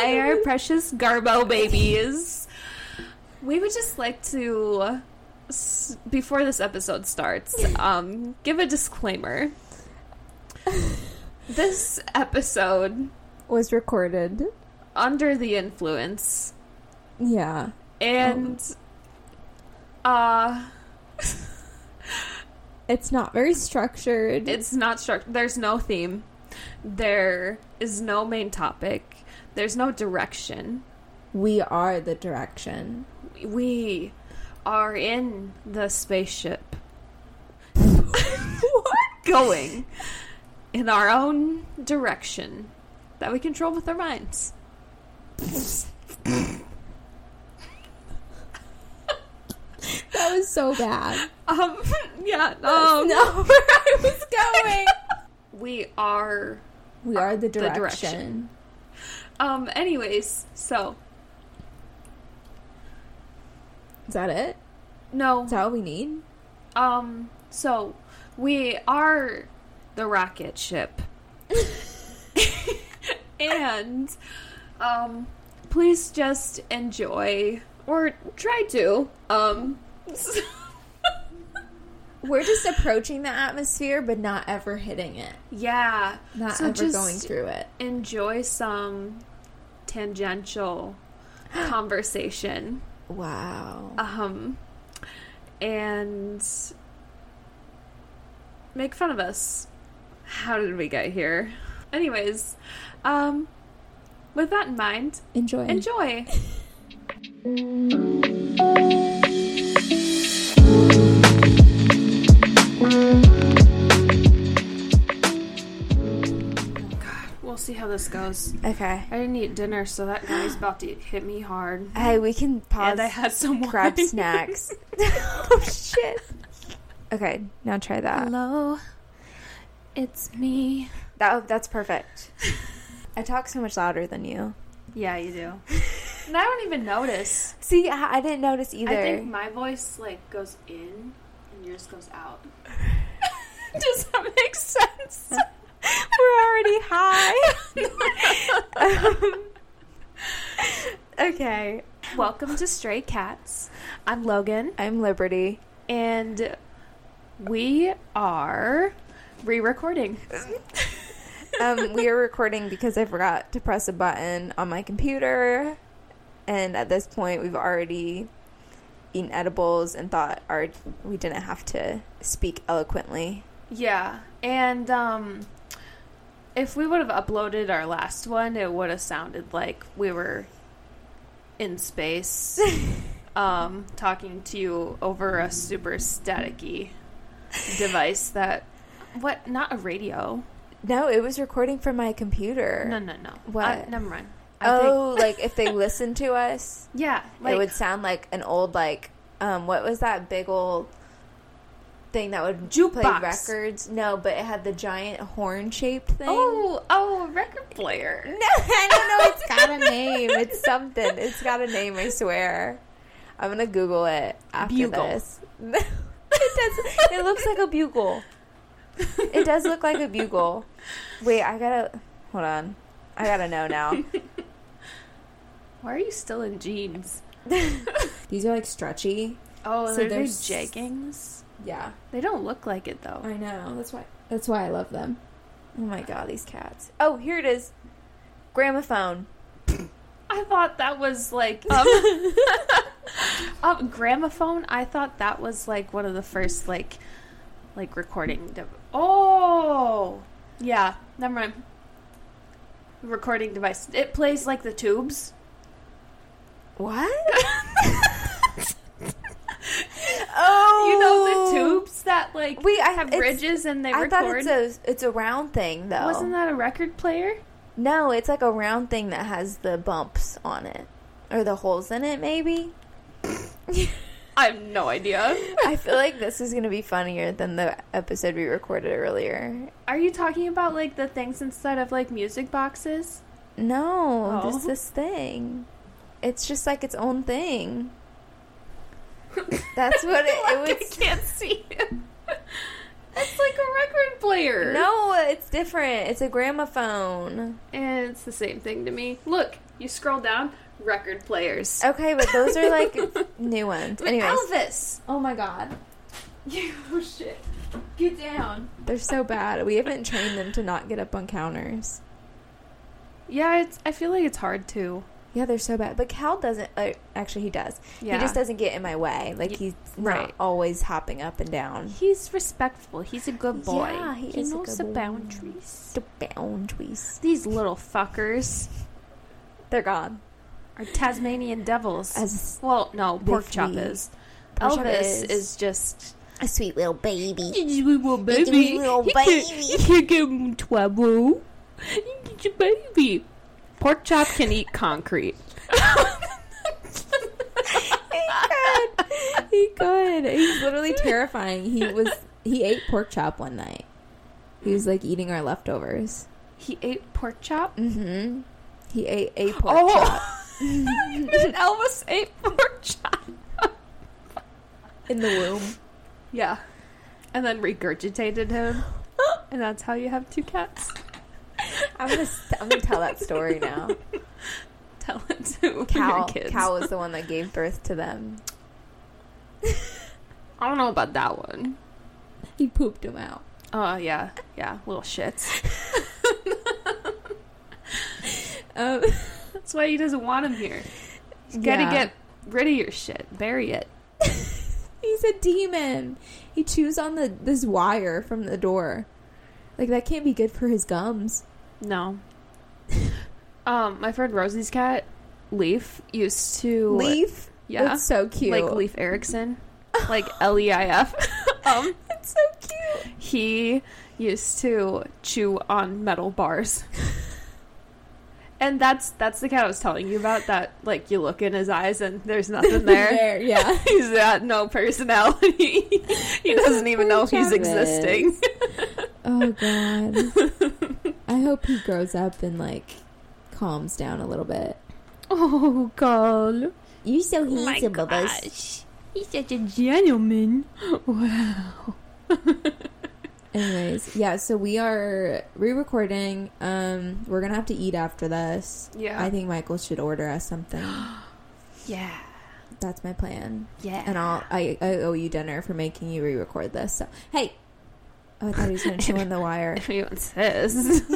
Hi, our precious Garbo babies. We would just like to, before this episode starts, um, give a disclaimer. This episode, Was recorded. under the influence, Yeah. and uh, It's not very structured. it's not structured. There's no theme. There is no main topic. There's no direction. we are the direction. We are in the spaceship. Going in our own direction that we control with our minds. That was so bad. Um, yeah, That's um, where I was going. we are. We are the The direction. Um, anyways, so, Is that it? no, Is that all we need? um, so, we are the rocket ship. and, um, please just enjoy, or try to, um, We're just approaching the atmosphere, but not ever hitting it. yeah, Not So ever going through it. enjoy some tangential conversation. Wow. Um, and make fun of us. How did we get here? Anyways, um, with that in mind, Enjoy. enjoy. God, we'll see how this goes. Okay. I didn't eat dinner, so that guy's about to hit me hard. Hey, we can pause. And I had some grab wine. snacks. oh shit. Okay, now try that. Hello, it's me. That that's perfect. I talk so much louder than you. Yeah, you do. and I don't even notice. See, I, I didn't notice either. I think my voice like goes in and yours goes out. Does that make sense? We're already high. um, okay. Welcome to Stray Cats. I'm Logan, I'm Liberty. and we are re-recording. Um, we are recording because I forgot to press a button on my computer, and at this point, we've already eaten edibles and thought our we didn't have to speak eloquently. Yeah, and um, if we would have uploaded our last one, it would have sounded like we were in space, um, talking to you over a super staticky device that what? Not a radio. No, it was recording from my computer. No, no, no. What? Uh, never mind. I Oh, like if they listened to us, yeah, like it would sound like an old like um what was that big old thing that would play records? No, but it had the giant horn shaped thing. oh, oh, record player. no, I don't know. It's got a name. It's something. It's got a name. I swear. I'm gonna Google it after Bugle. this. it does. It looks like a bugle. It does look like a bugle. Wait, I gotta hold on. I gotta know now. Why are you still in jeans? These are like stretchy. Oh, So they're there's- these jeggings. Yeah. They don't look like it though. I know. That's why. That's why I love them. Oh my god, these cats. Oh, here it is. Gramophone. I thought that was like um, um gramophone. I thought that was like one of the first like like recording. dev- oh, yeah. Never mind. Recording device. It plays like the tubes. What? oh, You know the tubes that like we I have bridges and they I record. thought it's a it's a round thing though. Wasn't that a record player? No, it's like a round thing that has the bumps on it or the holes in it. Maybe. I have no idea. I feel like this is gonna be funnier than the episode we recorded earlier. Are you talking about like the things inside of like music boxes? No, Oh. this thing. It's just like its own thing. That's what it, it Like, I was. can't see it. It's like a record player. No, it's different. It's a gramophone. And it's the same thing to me. Look, you scroll down, record players. Okay, but those are like new ones. Anyway, Elvis. oh my god, oh, shit. Get down. they're so bad. We haven't trained them to not get up on counters. Yeah, it's. I feel like it's hard to. Yeah, they're so bad. But Cal doesn't. Like, actually, he does. Yeah. He just doesn't get in my way. Like he's right. not always hopping up and down. He's respectful. He's a good boy. Yeah, he a knows the boy. boundaries. The boundaries. These little fuckers They're gone. are Tasmanian devils. As well, no, pork chop is. Pork Elvis is- is, just. a sweet little baby. A little He's a little You can't- baby. You can't give him trouble. He's a baby. Pork chop can eat concrete. he could. He could. He's literally terrifying. He was. He ate pork chop one night. He was like eating our leftovers. He ate pork chop. Mm-hmm. He ate a pork oh, chop Elvis ate pork chop. in the womb. Yeah, and then regurgitated him, and that's how you have two cats. I'm gonna. st- I'm gonna tell that story now. Tell it to your Cal. kids. Cal was the one that gave birth to them. I don't know about that one. He pooped him out. Oh yeah, yeah, little shits. Um, That's why he doesn't want him here. You gotta yeah. get rid of your shit. Bury it. He's a demon. He chews on the this wire from the door. Like that can't be good for his gums. No. um, my friend Rosie's cat, Leif, used to Leif. Yeah, That's so cute. like Leif Erikson, like L E I F. Um, It's so cute. he used to chew on metal bars. And that's that's the cat I was telling you about. That like you look in his eyes and there's nothing there. yeah. He's got no personality. he doesn't even know he's existing. Oh god. I hope he grows up and like calms down a little bit. Oh God! You're so Oh my handsome, Bubbles. gosh. He's such a gentleman. Wow. Anyways, yeah, so we are re-recording. Um, we're gonna have to eat after this. Yeah. I think Michael should order us something. Yeah. That's my plan. Yeah. And I'll I, I owe you dinner for making you re-record this. So hey, oh, I thought he was gonna chew on the wire. If you insist.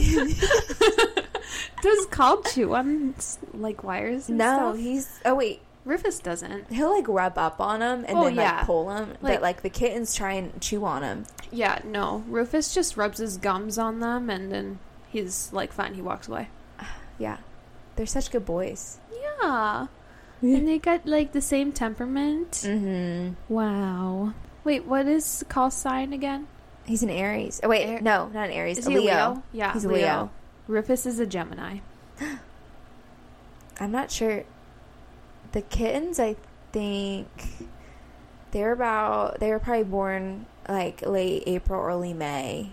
Does Cal chew on like wires? No, stuff? he's. Oh wait, Rufus doesn't. he'll like rub up on them and Oh, then yeah. like pull them. Like- but like the kittens try and chew on them. Yeah, no. Rufus just rubs his gums on them and then he's like fine. He walks away. Yeah, they're such good boys. Yeah. And they got like the same temperament. Mm-hmm. Wow. Wait, what is Cal sign again? He's an Aries. Oh wait, Air- no, not an Aries. Is a he Leo. Leo? Yeah, He's a Leo. Leo. Rufus is a Gemini. I'm not sure. The kittens, I think they're about. They were probably born like late April, early May.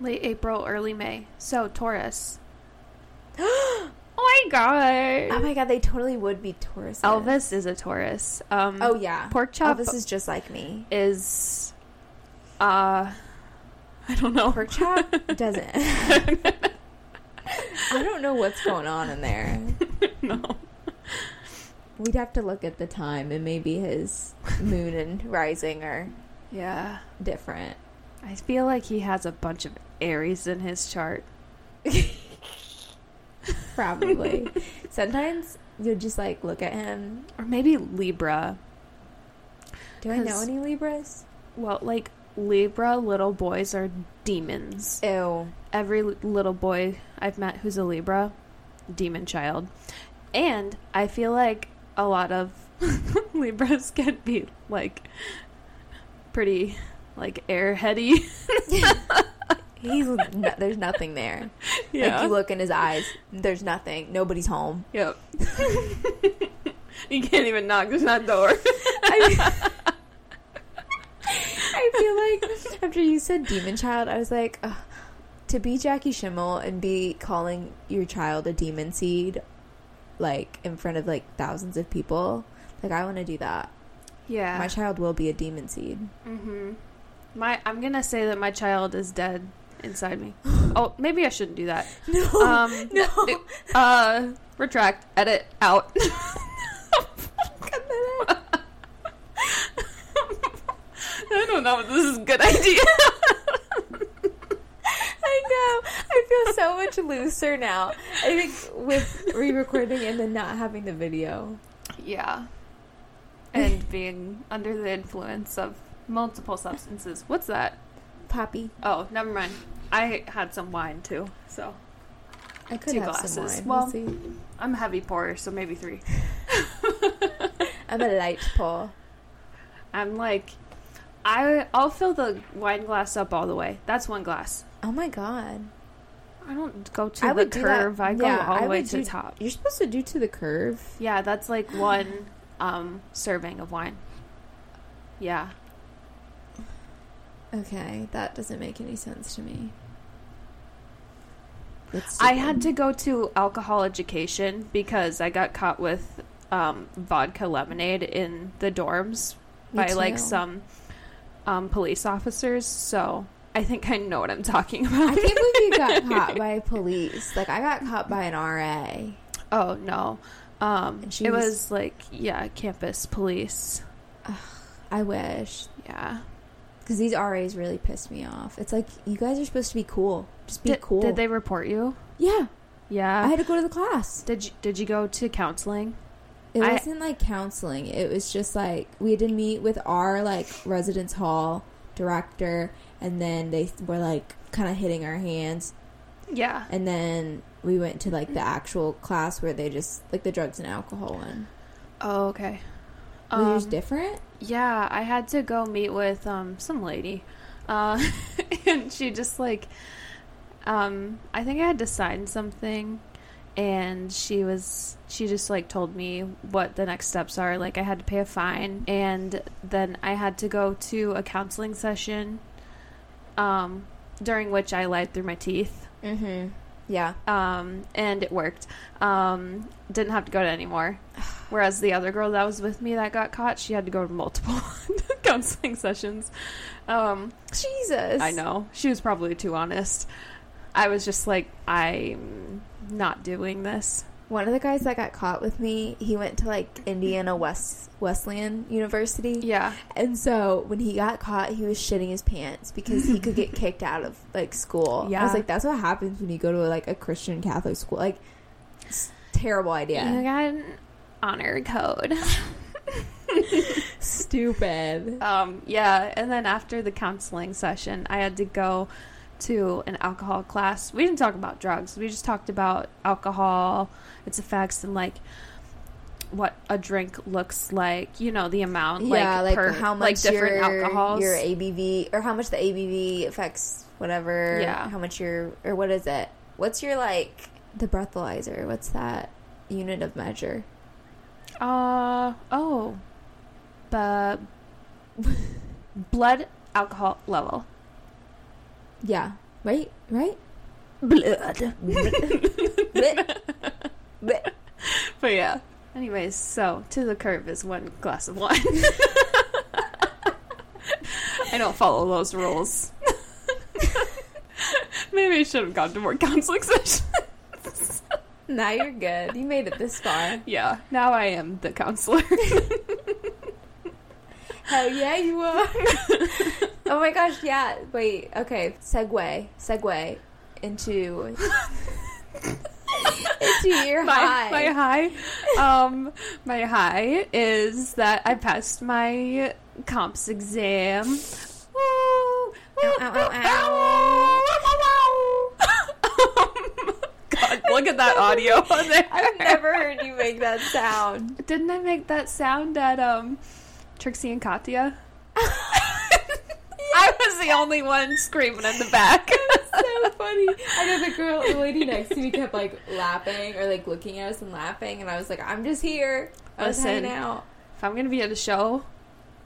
Late April, early May. So Taurus. oh my god. Oh my god, they totally would be Taurus. Elvis is a Taurus. Um, Oh yeah, pork chop Elvis is just like me. is uh I don't know. Pork chop doesn't. I don't know what's going on in there. no. We'd have to look at the time, and maybe his moon and rising are Yeah. different. I feel like he has a bunch of Aries in his chart. Probably. Sometimes you'll just like look at him. Or maybe Libra. Do I know any Libras? Well, like Libra little boys are demons. Ew. Every little boy I've met who's a Libra, demon child. And I feel like a lot of Libras can be like pretty like airheady. He's no, there's nothing there. Like you look in his eyes, there's nothing. Nobody's home. Yep. you can't even knock. There's not a door. I, I feel like after you said demon child, I was like, to be Jackie Schimmel and be calling your child a demon seed, like in front of like thousands of people. Like I want to do that. Yeah. My child will be a demon seed. mm-hmm. My I'm gonna say that my child is dead inside me. Oh, maybe I shouldn't do that. No. Um, no. Uh, retract, edit, out. Cut that out. I don't know if this is a good idea. I know. I feel so much looser now. I think with re-recording and then not having the video. yeah. And being under the influence of multiple substances. What's that? Poppy. Oh, never mind. I had some wine too, so I could Two have glasses. some wine. Well- We'll see. I'm a heavy pourer, so maybe three. I'm a light pour. I'm like, I I'll fill the wine glass up all the way. That's one glass. Oh my god. I don't go to I the would do that. curve. I go Yeah, all the way to the top. You're supposed to do to the curve. Yeah, that's like one um serving of wine. Yeah. Okay, that doesn't make any sense to me. I had to go to alcohol education because I got caught with um, vodka lemonade in the dorms Me by like some um, police officers. So I think I know what I'm talking about. I can't believe you got caught by police. Like I got caught by an RA. Oh no. Um, it was- was like yeah, campus police. I wish. Yeah. Because these RAs really pissed me off. It's like, you guys are supposed to be cool. Just be Did, cool. did they report you? Yeah. Yeah. I had to go to the class. did you Did you go to counseling? It I- wasn't like counseling. It was just like we had to meet with our like residence hall director, and then they were like kind of hitting our hands, Yeah. and then we went to like the actual class where they just like the drugs and alcohol one. Oh okay. Was yours Um, different? Yeah, I had to go meet with um some lady. Uh and she just like um I think I had to sign something and she was she just like told me what the next steps are. Like I had to pay a fine and then I had to go to a counseling session um during which I lied through my teeth. Mm-hmm. Yeah. Um and it worked. Um didn't have to go to anymore. Whereas the other girl that was with me that got caught, she had to go to multiple counseling sessions. Um, Jesus. I know. She was probably too honest. I was just like, I'm not doing this. One of the guys that got caught with me, he went to like Indiana West Wesleyan University. Yeah. And so when he got caught, he was shitting his pants because he could get kicked out of like school. I Yeah. was like, that's what happens when you go to like a Christian Catholic school. Like, terrible You idea. got an honor code. Stupid. um, yeah. And then after the counseling session, I had to go to an alcohol class. We didn't talk about drugs. We just talked about alcohol, its effects, and like what a drink looks like. You know, the amount, yeah, like, per, how much like different your, alcohols. your ABV or how much the ABV affects whatever. Yeah. How much your or what is it? What's your like the breathalyzer? What's that unit of measure? Uh oh, but blood alcohol level. Yeah. Right. Right. Blood. But yeah. Anyways, so to the curve is one glass of wine. I don't follow those rules. Maybe I should have gone to more counseling sessions. now you're good. You made it this far. yeah, now I am the counselor. Hell yeah, you are. oh my gosh, yeah. Wait, okay. Segue. Segue into into your my, high. my high, um, my high is that I passed my comps exam. Woo! Ow, ow, Um, God, look at that audio on there. I've never heard you make that sound. Didn't I make that sound at um Trixie and Katya? I was the only one screaming in the back. so funny. I know the girl, the lady next to me kept like laughing or like looking at us and laughing, and I was like, I'm just here. I was Listen, hanging out. if I'm gonna be at a show,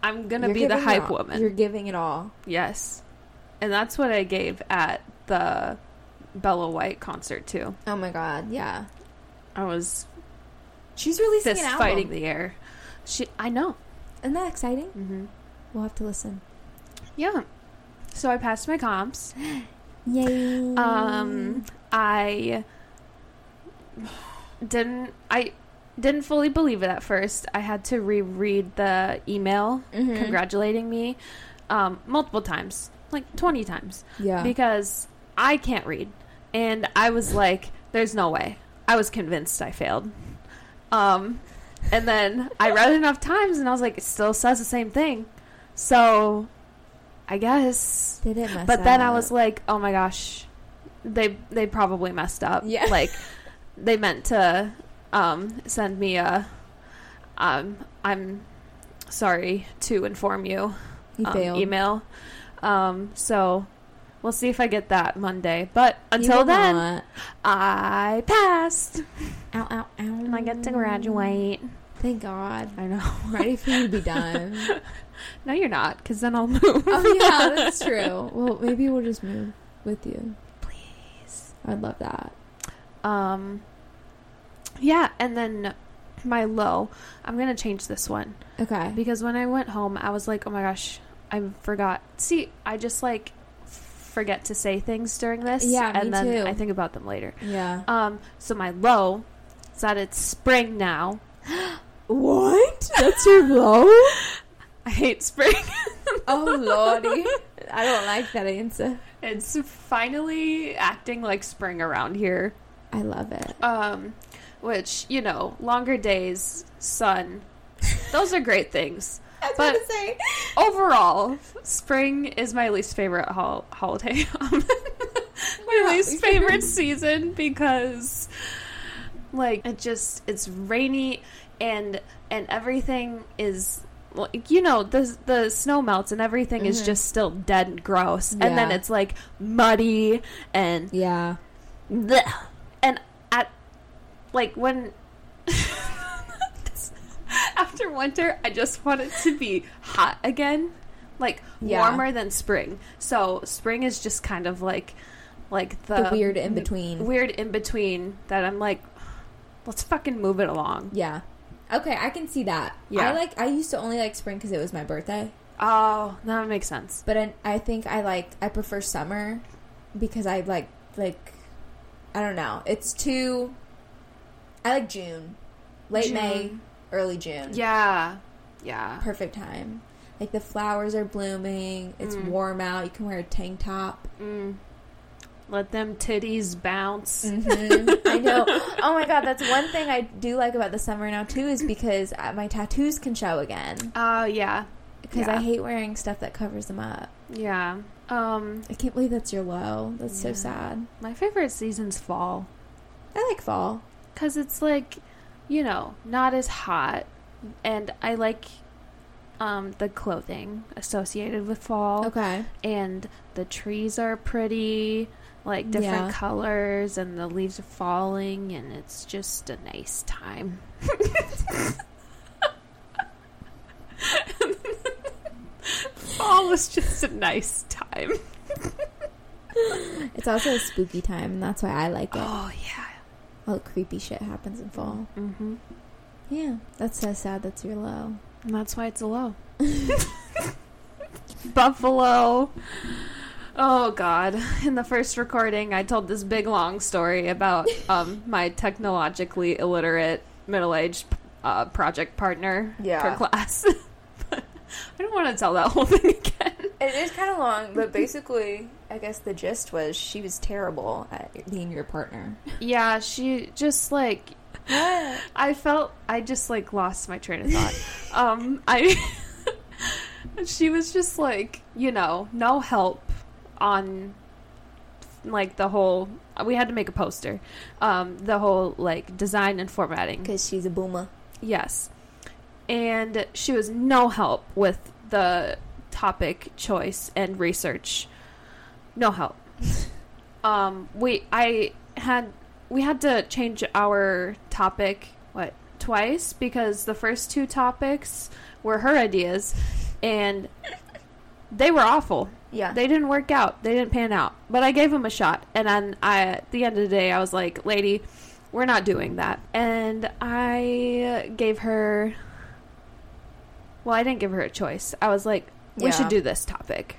I'm gonna You're be the hype all- woman. You're giving it all. Yes. And that's what I gave at the Bella White concert too. Oh my god, yeah. I was She's releasing fist an album. fighting the air. She, I know. Isn't that exciting? Mm-hmm. We'll have to listen. Yeah. So I passed my comps, Yay. Um, I didn't. I didn't fully believe it at first. I had to reread the email Mhm. congratulating me um, multiple times, like twenty times, Yeah. because I can't read, and I was like, "There's no way." I was convinced I failed. Um, and then I read it enough times, and I was like, "It still says the same thing," so I guess they Did it mess but then I was like, oh my gosh, they they probably messed up. Yeah. like they meant to um, send me a um, I'm sorry to inform you you um, email. Um, so we'll see if I get that Monday. But until then, not. I passed ow, ow, ow. and I get to graduate. Thank God. I know. I'm ready for you to be done. No, you're not, because then I'll move. oh yeah, that's true. Well, maybe we'll just move with you. Please. I'd love that. Um, yeah, and then my low. I'm gonna change this one Okay. because when I went home, I was like, oh my gosh, I forgot. See, I just like forget to say things during this. Yeah, and then too. I think about them later. Yeah. Um, so my low is that it's spring now. What? That's your low? I hate spring. oh lordy. I don't like that answer. it's finally acting like spring around here. I love it. Um, which you know, longer days, sun. Those are great things. I was But- gonna say. Overall, spring is my least favorite hol- holiday. my not least favorite? season because, like, it just it's rainy and and everything is like you know the the snow melts and everything is Mhm. just still dead and gross and then it's like muddy and Yeah. bleh. and at like when after winter i just want it to be hot again like Yeah. warmer than spring so spring is just kind of like like the, The weird in between. weird in between that i'm like let's fucking move it along Yeah. Okay, I can see that. Yeah. I like. I used to only like spring because it was my birthday, oh that makes sense but I, I think I like. I prefer summer because I like like. I don't know. It's too. I like June, late May, early June. yeah yeah perfect time. Like the flowers are blooming. It's Mm. warm out. You can wear a tank top. mm. Let them titties bounce Mm-hmm. I know. Oh my god, that's one thing I do like about the summer now too is because uh, my tattoos can show again. oh yeah Because Yeah. I hate wearing stuff that covers them up. yeah um I can't believe that's your low. That's so sad. my favorite season's fall I like fall. because it's like you know not as hot and i like um the clothing associated with fall Okay. and the trees are pretty like different Yeah. colors and the leaves are falling and it's just a nice time fall is just a nice time It's also a spooky time, and that's why I like it. oh yeah All the creepy shit happens in fall. mm-hmm Yeah, that's so sad. That's your low. And that's why it's a low. Buffalo. Oh God! In the first recording, I told this big long story about um, my technologically illiterate middle-aged uh, project partner Yeah. for class. I don't want to tell that whole thing again. It is kind of long, but basically, I guess the gist was she was terrible at being your partner. Yeah, she just like I felt I just like lost my train of thought. um, I she was just like you know no help on like the whole. We had to make a poster. Um, the whole like design and formatting. Because she's a boomer. Yes, and she was no help with the topic choice and research. No help. um, we I had we had to change our topic what twice because the first two topics were her ideas and they were awful. Yeah. They didn't work out. They didn't pan out. But I gave them a shot. And then I, at the end of the day, I was like, lady, we're not doing that. And I gave her. Well, I didn't give her a choice. I was like, we Yeah. should do this topic.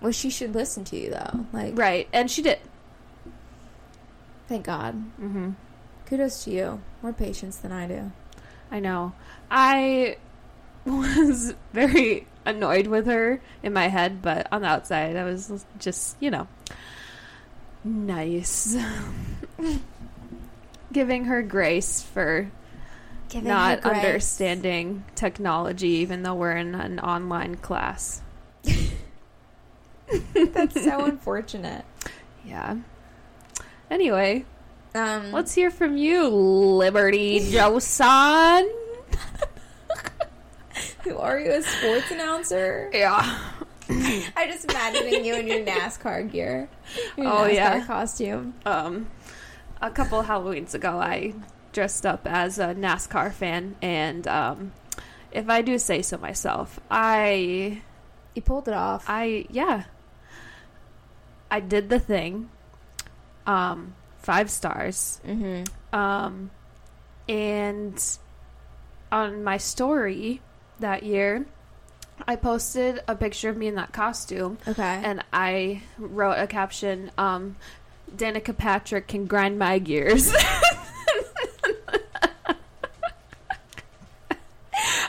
Well, she should listen to you though. Like, Right. And she did. thank God. Mm-hmm. Kudos to you. More patience than I do. I know. I was very annoyed with her in my head, but on the outside, I was just, you know, nice. Giving her grace for Giving not understanding technology, even though we're in an online class. That's so unfortunate. Yeah. Anyway, Um, let's hear from you, Liberty Josan. Who are you, a sports announcer? Yeah. I'm just imagining you in your NASCAR gear. Your Oh, NASCAR yeah. costume. um, a couple of Halloweens ago, I dressed up as a NASCAR fan, and um, if I do say so myself, I, You pulled it off. I, yeah, I did the thing. Um, five stars. mm-hmm. Um, and on my story that year, I posted a picture of me in that costume, Okay. and I wrote a caption, um, Danica Patrick can grind my gears.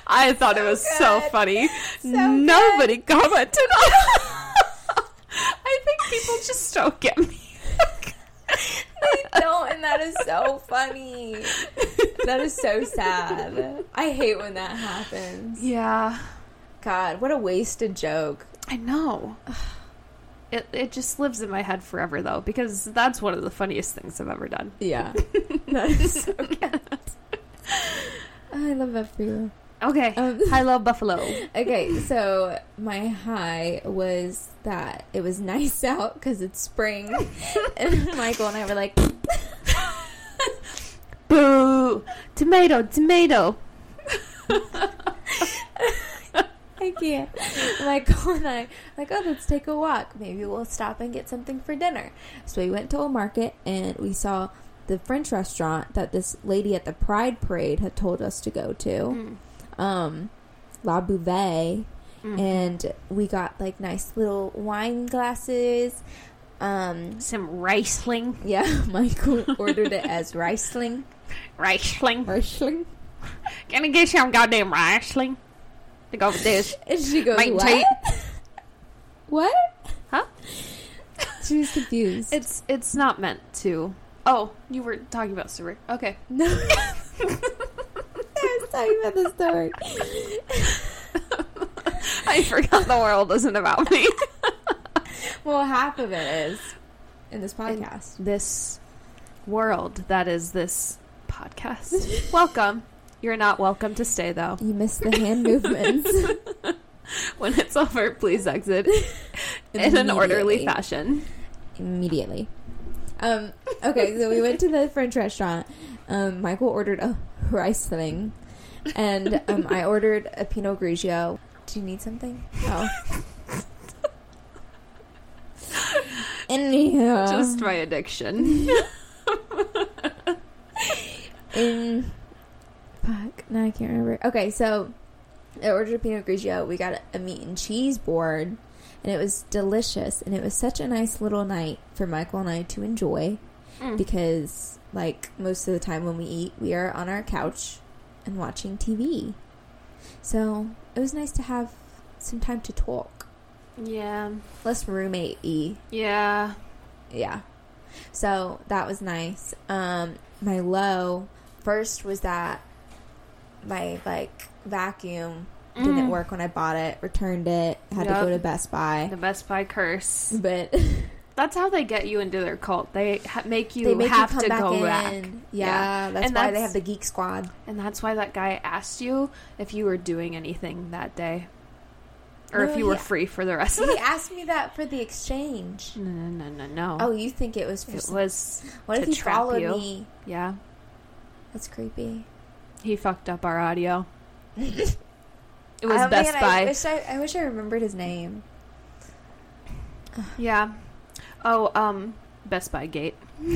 I thought it was so funny. So Nobody commented on it. I think people just don't get me. they don't, and that is so funny. That is so sad. I hate when that happens. Yeah, God, what a wasted joke. I know. It it just lives in my head forever though because that's one of the funniest things I've ever done. Yeah. that is so good. I love that for you. Okay, Um, I love Buffalo. Okay, so my high was that it was nice out because it's spring, and Michael and I were like, Boo! Tomato, tomato. I can't. Michael and I like, oh, let's take a walk. Maybe we'll stop and get something for dinner. So we went to a market and we saw the French restaurant that this lady at the Pride Parade had told us to go to, Mm. Um, La Bouvet. Mm. and we got like nice little wine glasses. Um, Some Riesling. yeah, Michael ordered it as Riesling. Riesling. Riesling. Can I get some goddamn Riesling to go with this? And she goes, Mate, what? What? Huh? She was confused. It's it's not meant to. Oh, you were talking about Siri. Okay. no. I talking about the story. I forgot the world isn't about me. Well, half of it is in this podcast. this world that is this podcast. welcome. You're not welcome to stay though. You missed the hand movements. When it's over, please exit in an orderly fashion. immediately. Um, okay, so we went to the French restaurant. Um, Michael ordered a Riesling, and um, I ordered a Pinot Grigio. Do you need something? Oh. Anyhow, Just my addiction. in fuck, no, I can't remember. Okay, so I ordered a Pinot Grigio. We got a meat and cheese board, and it was delicious. And it was such a nice little night for Michael and I to enjoy Mm. because, like, most of the time when we eat, we are on our couch and watching TV. So it was nice to have some time to talk, Yeah. less roommate y. Yeah. Yeah. So that was nice. Um, my low first was that my like vacuum didn't Mm. work when I bought it. Returned it. Had Yup. to go to Best Buy. The Best Buy curse. But That's how they get you into their cult. They ha- make you they make have you to back go in. back. Yeah, Yeah. that's And why they have the Geek Squad. And that's why that guy asked you if you were doing anything that day. Or No, if you were he- free for the rest of he asked me that for the exchange. No, no, no, no, no. Oh, you think it was for? it some- was. what to if he trap followed you. me? Yeah. That's creepy. He fucked up our audio. It was Oh, Best man, Buy. I wish I, I wish I remembered his name. Yeah. Oh, um, Best Buy Gate. the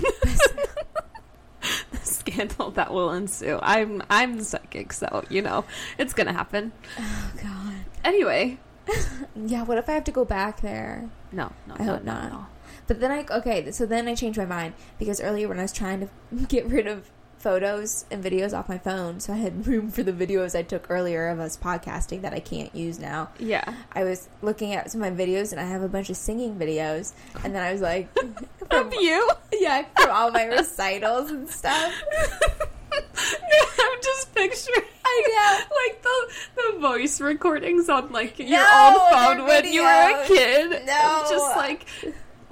scandal that will ensue. I'm I'm psychic, so you know it's gonna happen. Oh God. Anyway, Yeah, what if I have to go back there? No, no, I no, hope no, not. no. But then I okay, so then I changed my mind because earlier when I was trying to get rid of photos and videos off my phone, so I had room for the videos I took earlier of us podcasting that I can't use now. Yeah. I was looking at some of my videos and I have a bunch of singing videos, and then I was like, Of you? yeah, from all my recitals and stuff. I'm just picturing. I like the the voice recordings on like your No, old phone when you were a kid. No. just like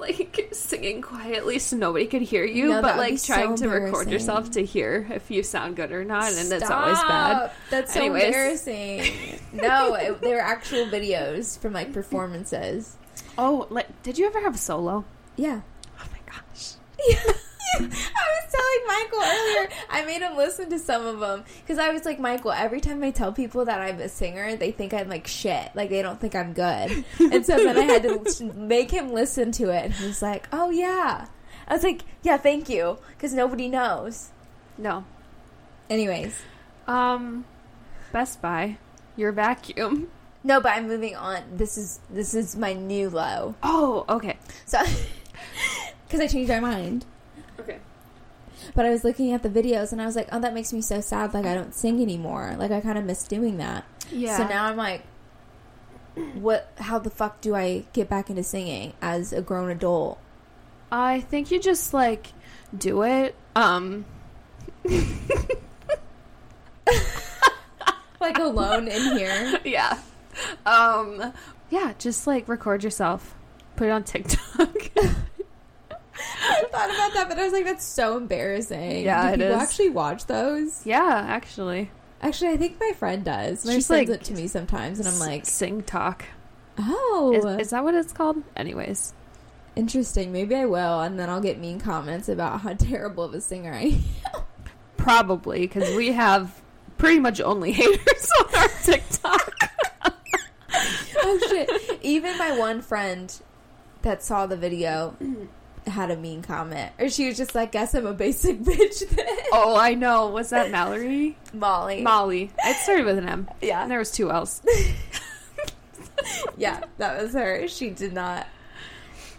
like singing quietly so nobody could hear you, No, but would be like so trying to record yourself to hear if you sound good or not, and it's always bad. That's so Anyways. embarrassing. no, it, they were actual videos from like performances. Oh, like did you ever have a solo? Yeah. Oh my gosh. I was telling Michael earlier, I made him listen to some of them because I was like, Michael, every time I tell people that I'm a singer, they think I'm like shit. Like they don't think I'm good. And so then I had to make him listen to it. And he was like, oh yeah. I was like, yeah, thank you. Because nobody knows. No. Anyways. Um, Best Buy, your vacuum. No, but I'm moving on. This is this is my new low. Oh, okay. So, because I changed my mind. Okay. But I was looking at the videos and I was like, oh, that makes me so sad. Like, I don't sing anymore. Like, I kind of miss doing that. Yeah. So now I'm like, what? How the fuck do I get back into singing as a grown adult? I think you just like do it. Um, Like alone in here. yeah. Um, yeah, just like record yourself, put it on TikTok. I thought about that, but I was like, that's so embarrassing. Yeah, do people is. actually watch those? yeah, actually. Actually, I think my friend does. She She's sends like- it to me sometimes, and I'm like, sing talk. oh, Is, is that what it's called? Anyways, interesting. Maybe I will, and then I'll get mean comments about how terrible of a singer I am. probably because we have pretty much only haters on our TikTok. oh shit! Even my one friend that saw the video had a mean comment, or she was just like, "Guess I'm a basic bitch." Then oh, I know. Was that Mallory? Molly, Molly. It started with an M. yeah, And there was two L's. yeah, that was her. She did not,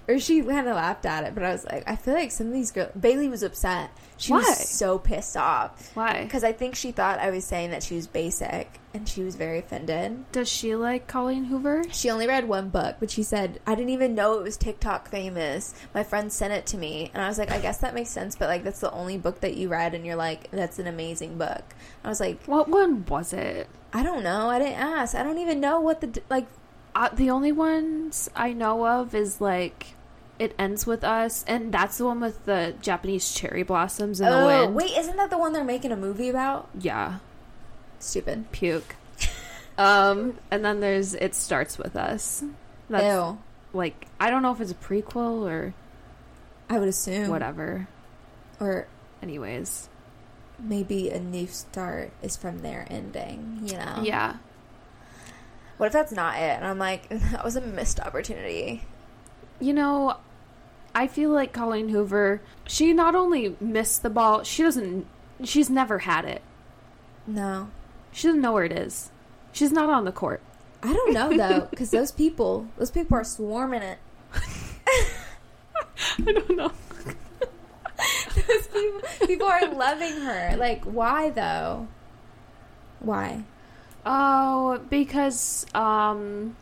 or she kind of laughed at it, but I was like, I feel like some of these girls. Bailey was upset. She Why? was so pissed off Why? because I think she thought I was saying that she was basic, and she was very offended. Does she like Colleen Hoover? She only read one book, but she said, I didn't even know it was TikTok famous. My friend sent it to me. And I was like, I guess that makes sense, but like, that's the only book that you read, and you're like, that's an amazing book. I was like, What one was it? I don't know. I didn't ask. I don't even know what the, like, Uh, the only ones I know of is like it ends with us, and that's the one with the Japanese cherry blossoms in the oh, wind. wait, isn't that the one they're making a movie about? Yeah, Stupid. puke. um, and then there's it starts with us. That's Ew. like I don't know if it's a prequel or I would assume. whatever. Or Anyways, maybe a new start is from their ending, you know? yeah, What if that's not it? And I'm like, that was a missed opportunity. you know, I feel like Colleen Hoover. She not only missed the ball, she doesn't. She's never had it. No. She doesn't know where it is. She's not on the court. I don't know though, because those people, those people are swarming it. I don't know. those people, people are loving her. Like, why though? Why? Oh, because um,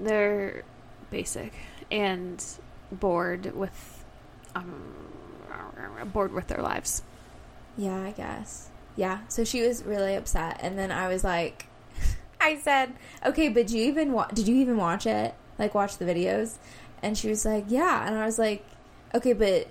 they're basic and bored with um, bored with their lives. Yeah, I guess. Yeah. So she was really upset, and then I was like, I said, "Okay, but did you even wa- did you even watch it? Like, watch the videos?" And she was like, "Yeah." And I was like, "Okay, but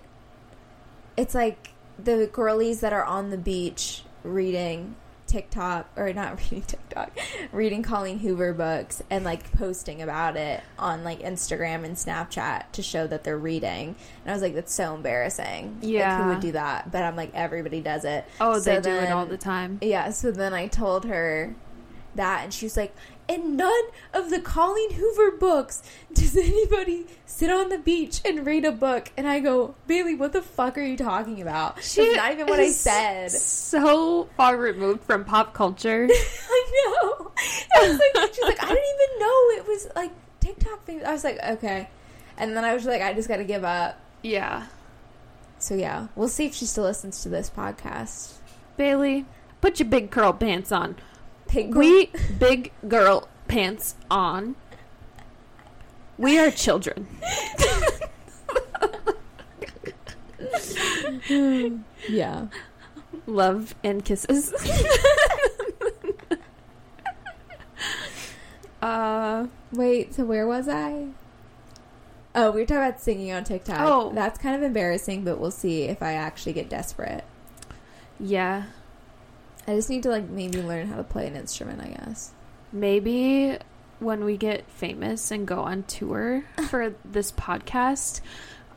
it's like the girlies that are on the beach reading TikTok or not reading TikTok, reading Colleen Hoover books and like posting about it on like Instagram and Snapchat to show that they're reading. And I was like, that's so embarrassing. Like, Yeah. who would do that? But I'm like, everybody does it. Oh, So they do it all the time. Yeah, so then I told her that, and she was like, in none of the Colleen Hoover books does anybody sit on the beach and read a book. And I go, Bailey, what the fuck are you talking about? That's not even what I said. So far removed from pop culture. I know. I was like, she's like, I didn't even know it was like TikTok famous. I was like, okay. And then I was like, I just got to give up. Yeah. So yeah, we'll see if she still listens to this podcast. Bailey, put your big curl pants on. Pig We big girl pants on. We are children. yeah. Love and kisses. uh Wait, so where was I? Oh, we were talking about singing on TikTok. Oh. that's kind of embarrassing, but we'll see if I actually get desperate. yeah. I just need to like maybe learn how to play an instrument. I guess. Maybe when we get famous and go on tour for this podcast,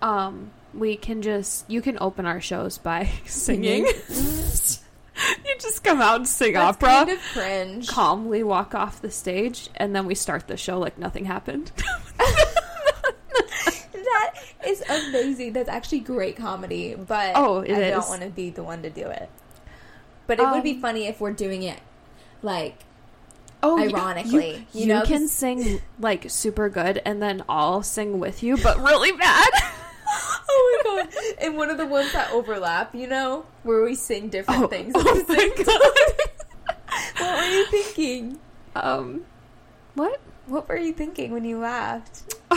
um, we can just you can open our shows by singing. you just come out and sing That's opera, kind of cringe. calmly walk off the stage, and then we start the show like nothing happened. that is amazing. That's actually great comedy, but Oh, I is. don't want to be the one to do it. But it would be Um, funny if we're doing it like oh, you- Ironically, you, you know, can 'cause- sing like super good, and then I'll sing with you, but really bad. oh my god! And one of the ones that overlap, you know, where we sing different Oh, things oh my time. what were you thinking? um, what? What were you thinking when you laughed?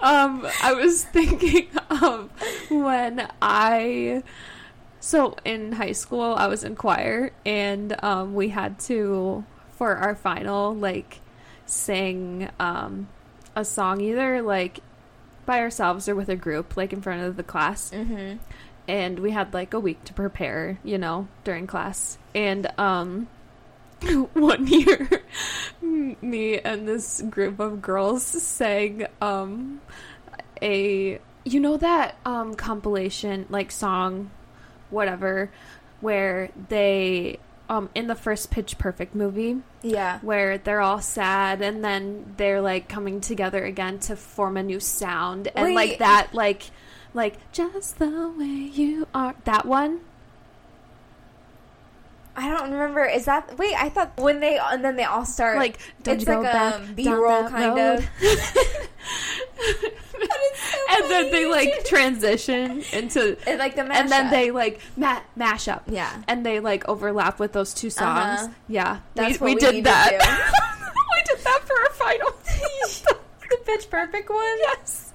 um, I was thinking of when I. So in high school, I was in choir, and um, we had to for our final like sing um, a song either like by ourselves or with a group, like in front of the class. Mm-hmm. and we had like a week to prepare, you know, during class. And um one year me and this group of girls sang um a you know that um compilation like song whatever where they um in the first pitch perfect movie Yeah. where they're all sad and then they're like coming together again to form a new sound and Wait. like that like like just the way you are that one I don't remember. Is that wait? I thought when they and then they all start like don't it's you go like back um, down B-roll kind road. of. and then they like transition into and like the and then mashup. they like ma- mash up yeah. and they like overlap with those two songs Uh-huh. yeah That's we, what we we did that we did that for our final the pitch perfect one. yes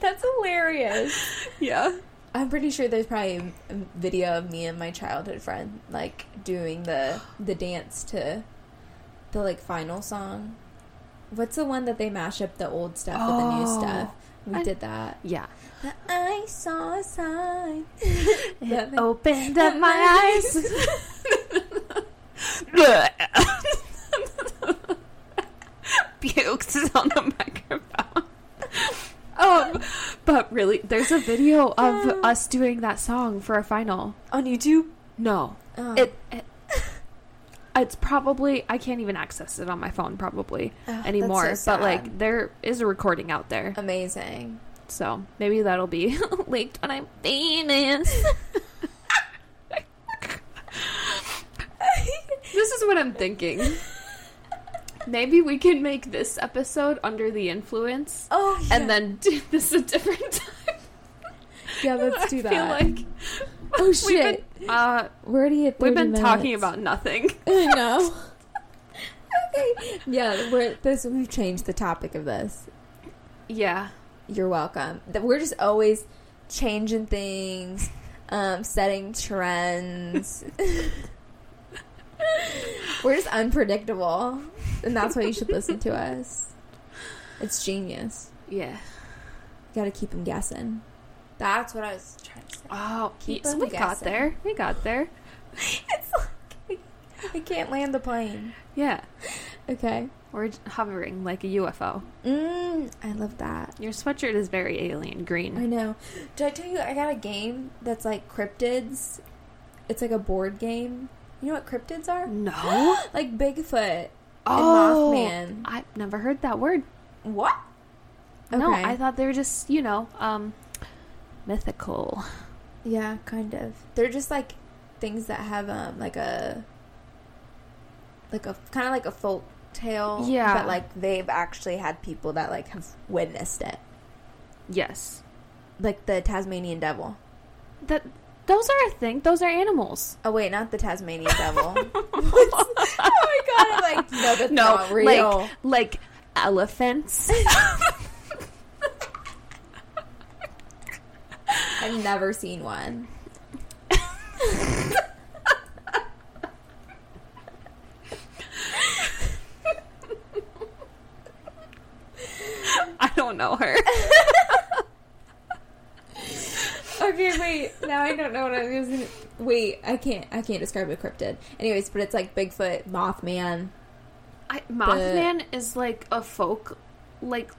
That's hilarious. yeah I'm pretty sure there's probably a video of me and my childhood friend like doing the the dance to the like final song. What's the one that they mash up the old stuff with the new Oh. stuff? We I- did that. yeah But I saw a sign. It opened up my eyes. Pukes is on the microphone. Um, but really, there's a video of us doing that song for a final. on YouTube. No, Oh. it, it it's probably I can't even access it on my phone probably Oh, anymore. so but like there is a recording out there, amazing. so maybe that'll be linked when I'm famous. this is what I'm thinking. Maybe we can make this episode under the influence, Oh, yeah. and then do this a different time. yeah, let's do I that. feel like oh we've shit, been, uh, we're already at. we've 30 been talking about nothing. I know. okay. Yeah, we're this. We've changed the topic of this. Yeah. You're welcome. We're just always changing things, um, setting trends. we're just unpredictable, and that's why you should listen to us. It's genius. Yeah. You got to keep them guessing. That's what I was trying to say. Oh, Keep so we got there. We got there. It's like I can't land the plane. Yeah. Okay. We're hovering like a UFO. Mm, I love that. Your sweatshirt is very alien green. I know. Did I tell you I got a game that's like cryptids? It's like a board game. You know what cryptids are? No. Like Bigfoot Oh, and Mothman. I've never heard that word. What? No, I thought they were just, you know, um, mythical. Yeah, kind of. They're just like things that have um like a like a kind of like a folk tale. Yeah. but like they've actually had people that like have witnessed it, Yes. like the Tasmanian devil. That those are a thing. Those are animals. Oh wait, not the Tasmanian devil. oh my god! I'm like, no, that's no, not real. like like elephants. I've never seen one. I don't know her. Okay, wait. Now I don't know what I was gonna. Wait, I can't. I can't describe a cryptid. Anyways, but it's like Bigfoot, Mothman. I, Mothman is like a folk, like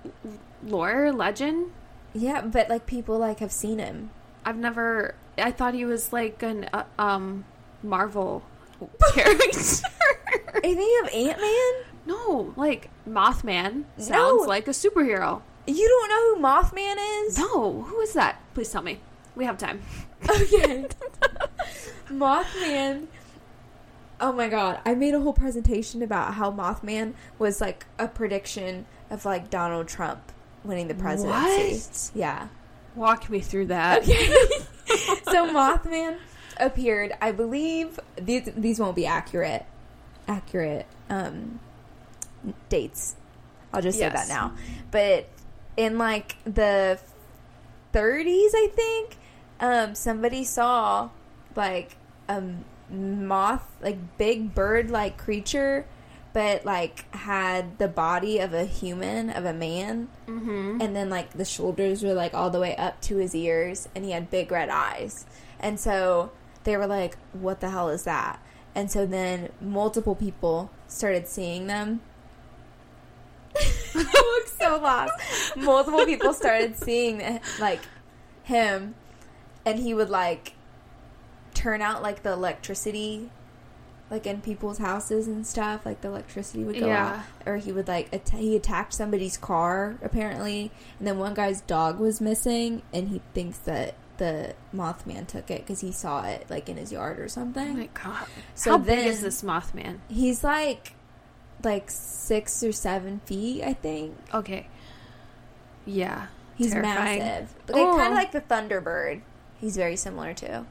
lore legend. Yeah, but like people like have seen him. I've never. I thought he was like an uh, um Marvel character. Are you thinking of Ant Man? no, like Mothman sounds No. like a superhero. You don't know who Mothman is? No, who is that? Please tell me. We have time. Okay. Mothman. Oh my god, I made a whole presentation about how Mothman was like a prediction of like Donald Trump winning the presidency. What? Yeah. Walk me through that. Okay. so Mothman appeared, I believe these these won't be accurate accurate um dates. I'll just say Yes. that now. But in like the 30s, I think, um somebody saw like a moth, like big bird-like creature but like had the body of a human, of a man. Mm-hmm. and then like the shoulders were like all the way up to his ears and he had big red eyes. And so they were like what the hell is that? And so then multiple people started seeing them. I look so lost. Multiple people started seeing like him. And he would like turn out like the electricity like in people's houses and stuff like the electricity would go Yeah. out or he would like att- he attacked somebody's car apparently and then one guy's dog was missing and he thinks that the mothman took it because he saw it like in his yard or Oh something my god. So How big is this Mothman? he's like like six or seven feet i think Okay. Yeah. he's Terrifying. massive like, kind Oh. of like the thunderbird he's very similar to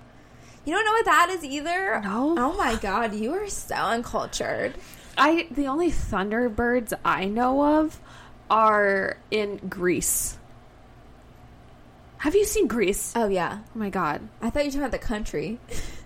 you don't know what that is either No. oh my god you are so uncultured I the only Thunderbirds I know of are in Grease. Have you seen Grease? oh yeah Oh my god. i thought you were talking about the country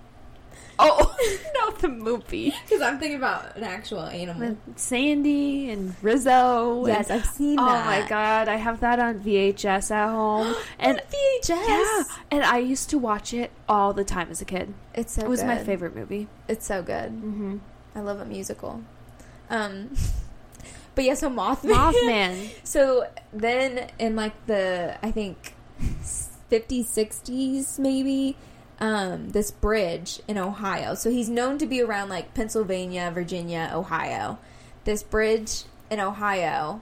Oh, not the movie. because i'm thinking about an actual animal With Sandy and Rizzo. and- yes i've seen Oh that Oh my god, I have that on VHS at home. and vhs yeah, and I used to watch it all the time as a kid. it's so it was my favorite movie. it's so good Mm-hmm. i love a musical um but yeah so mothman Mothman. So then in like the I think 50s 60s maybe um this bridge in Ohio. So he's known to be around like Pennsylvania, Virginia, Ohio. This bridge in Ohio,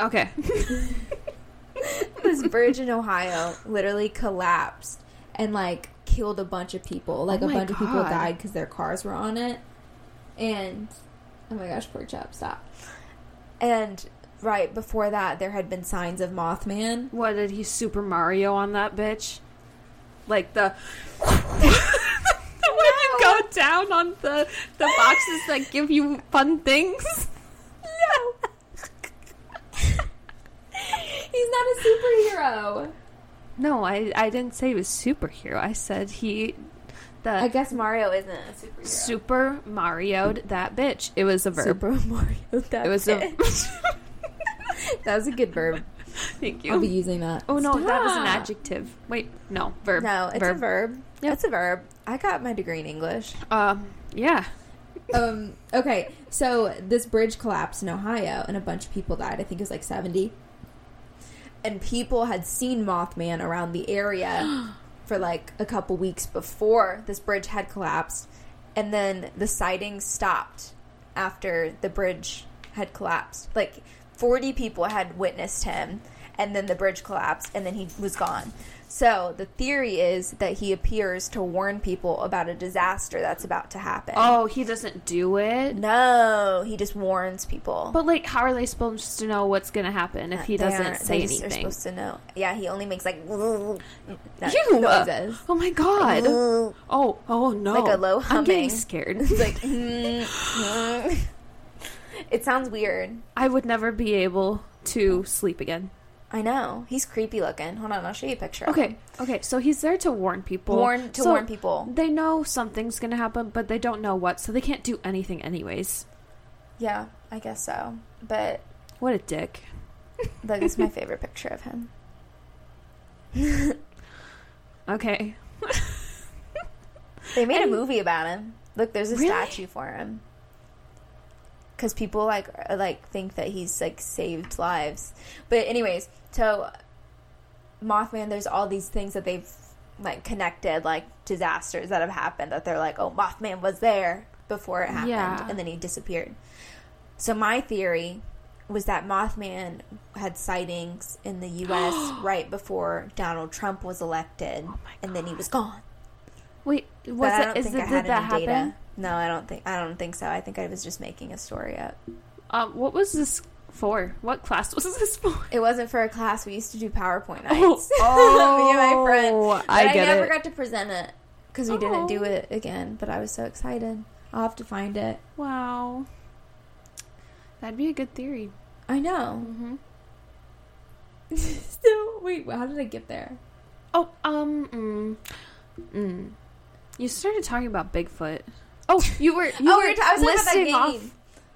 Okay. this bridge in Ohio literally collapsed and like killed a bunch of people. Like Oh a bunch of people died cuz their cars were on it. And oh my gosh, poor chap, stop. And right before that there had been signs of Mothman. What did he Super Mario on that bitch? Like the when you go down on the the boxes that give you fun things. No. He's not a superhero. No, I I didn't say he was superhero. I said he the I guess Mario isn't a superhero. Super Mario'd that bitch. It was a verb. Super Mario. That it was a that was a good verb. Thank you. I'll be using that. Oh no, that was an adjective. Wait, no, verb. No, it's verb. a verb. Yep. It's a verb. I got my degree in English. Um, yeah. um. Okay. So this bridge collapsed in Ohio, and a bunch of people died. I think it was like seventy. And people had seen Mothman around the area for like a couple weeks before this bridge had collapsed, and then the sightings stopped after the bridge had collapsed. Like forty people had witnessed him, and then the bridge collapsed, and then he was gone. So the theory is that he appears to warn people about a disaster that's about to happen. Oh, he doesn't do it. No, he just warns people. But like, how are they supposed to know what's gonna happen if he They doesn't say they just are supposed to know. Yeah, he only makes like Ew. noises. Oh my god. Oh, oh no. Like a low humming. I'm getting scared. Like mm, mm. It sounds weird. I would never be able to sleep again. I know. He's creepy looking. Hold on, I'll show you a picture. Okay, okay. So he's there to warn people. Warn to So warn people. They know something's gonna happen, but they don't know what, so they can't do anything anyways. Yeah, I guess so. But What a dick. that is my favorite picture of him. Okay. They made a movie about him. Look, there's a Really? statue for him. Because people like like think that he's like saved lives. But anyways, so Mothman, there's all these things that they've like connected, like disasters that have happened. That they're like, oh, Mothman was there before it happened, Yeah. and then he disappeared. So my theory was that Mothman had sightings in the U.S. right before Donald Trump was elected, Oh and then he was gone. Wait, was it? don't Is think it? I had Did that happen? data. No, I don't think. I don't think so. I think I was just making a story up. Um, what was this for? What class was this for? It wasn't for a class. We used to do PowerPoint Oh, nights. Me and my friend. oh, But I I, never it. got to present it because we didn't do Oh. it again. But I was so excited. I'll have to find it. Wow, that'd be a good theory. I know. Mm-hmm. so wait, how did I get there? Oh, um, mm, mm. you started talking about Bigfoot. Oh, you were you oh, were we were t- I was talking about that listing game. off.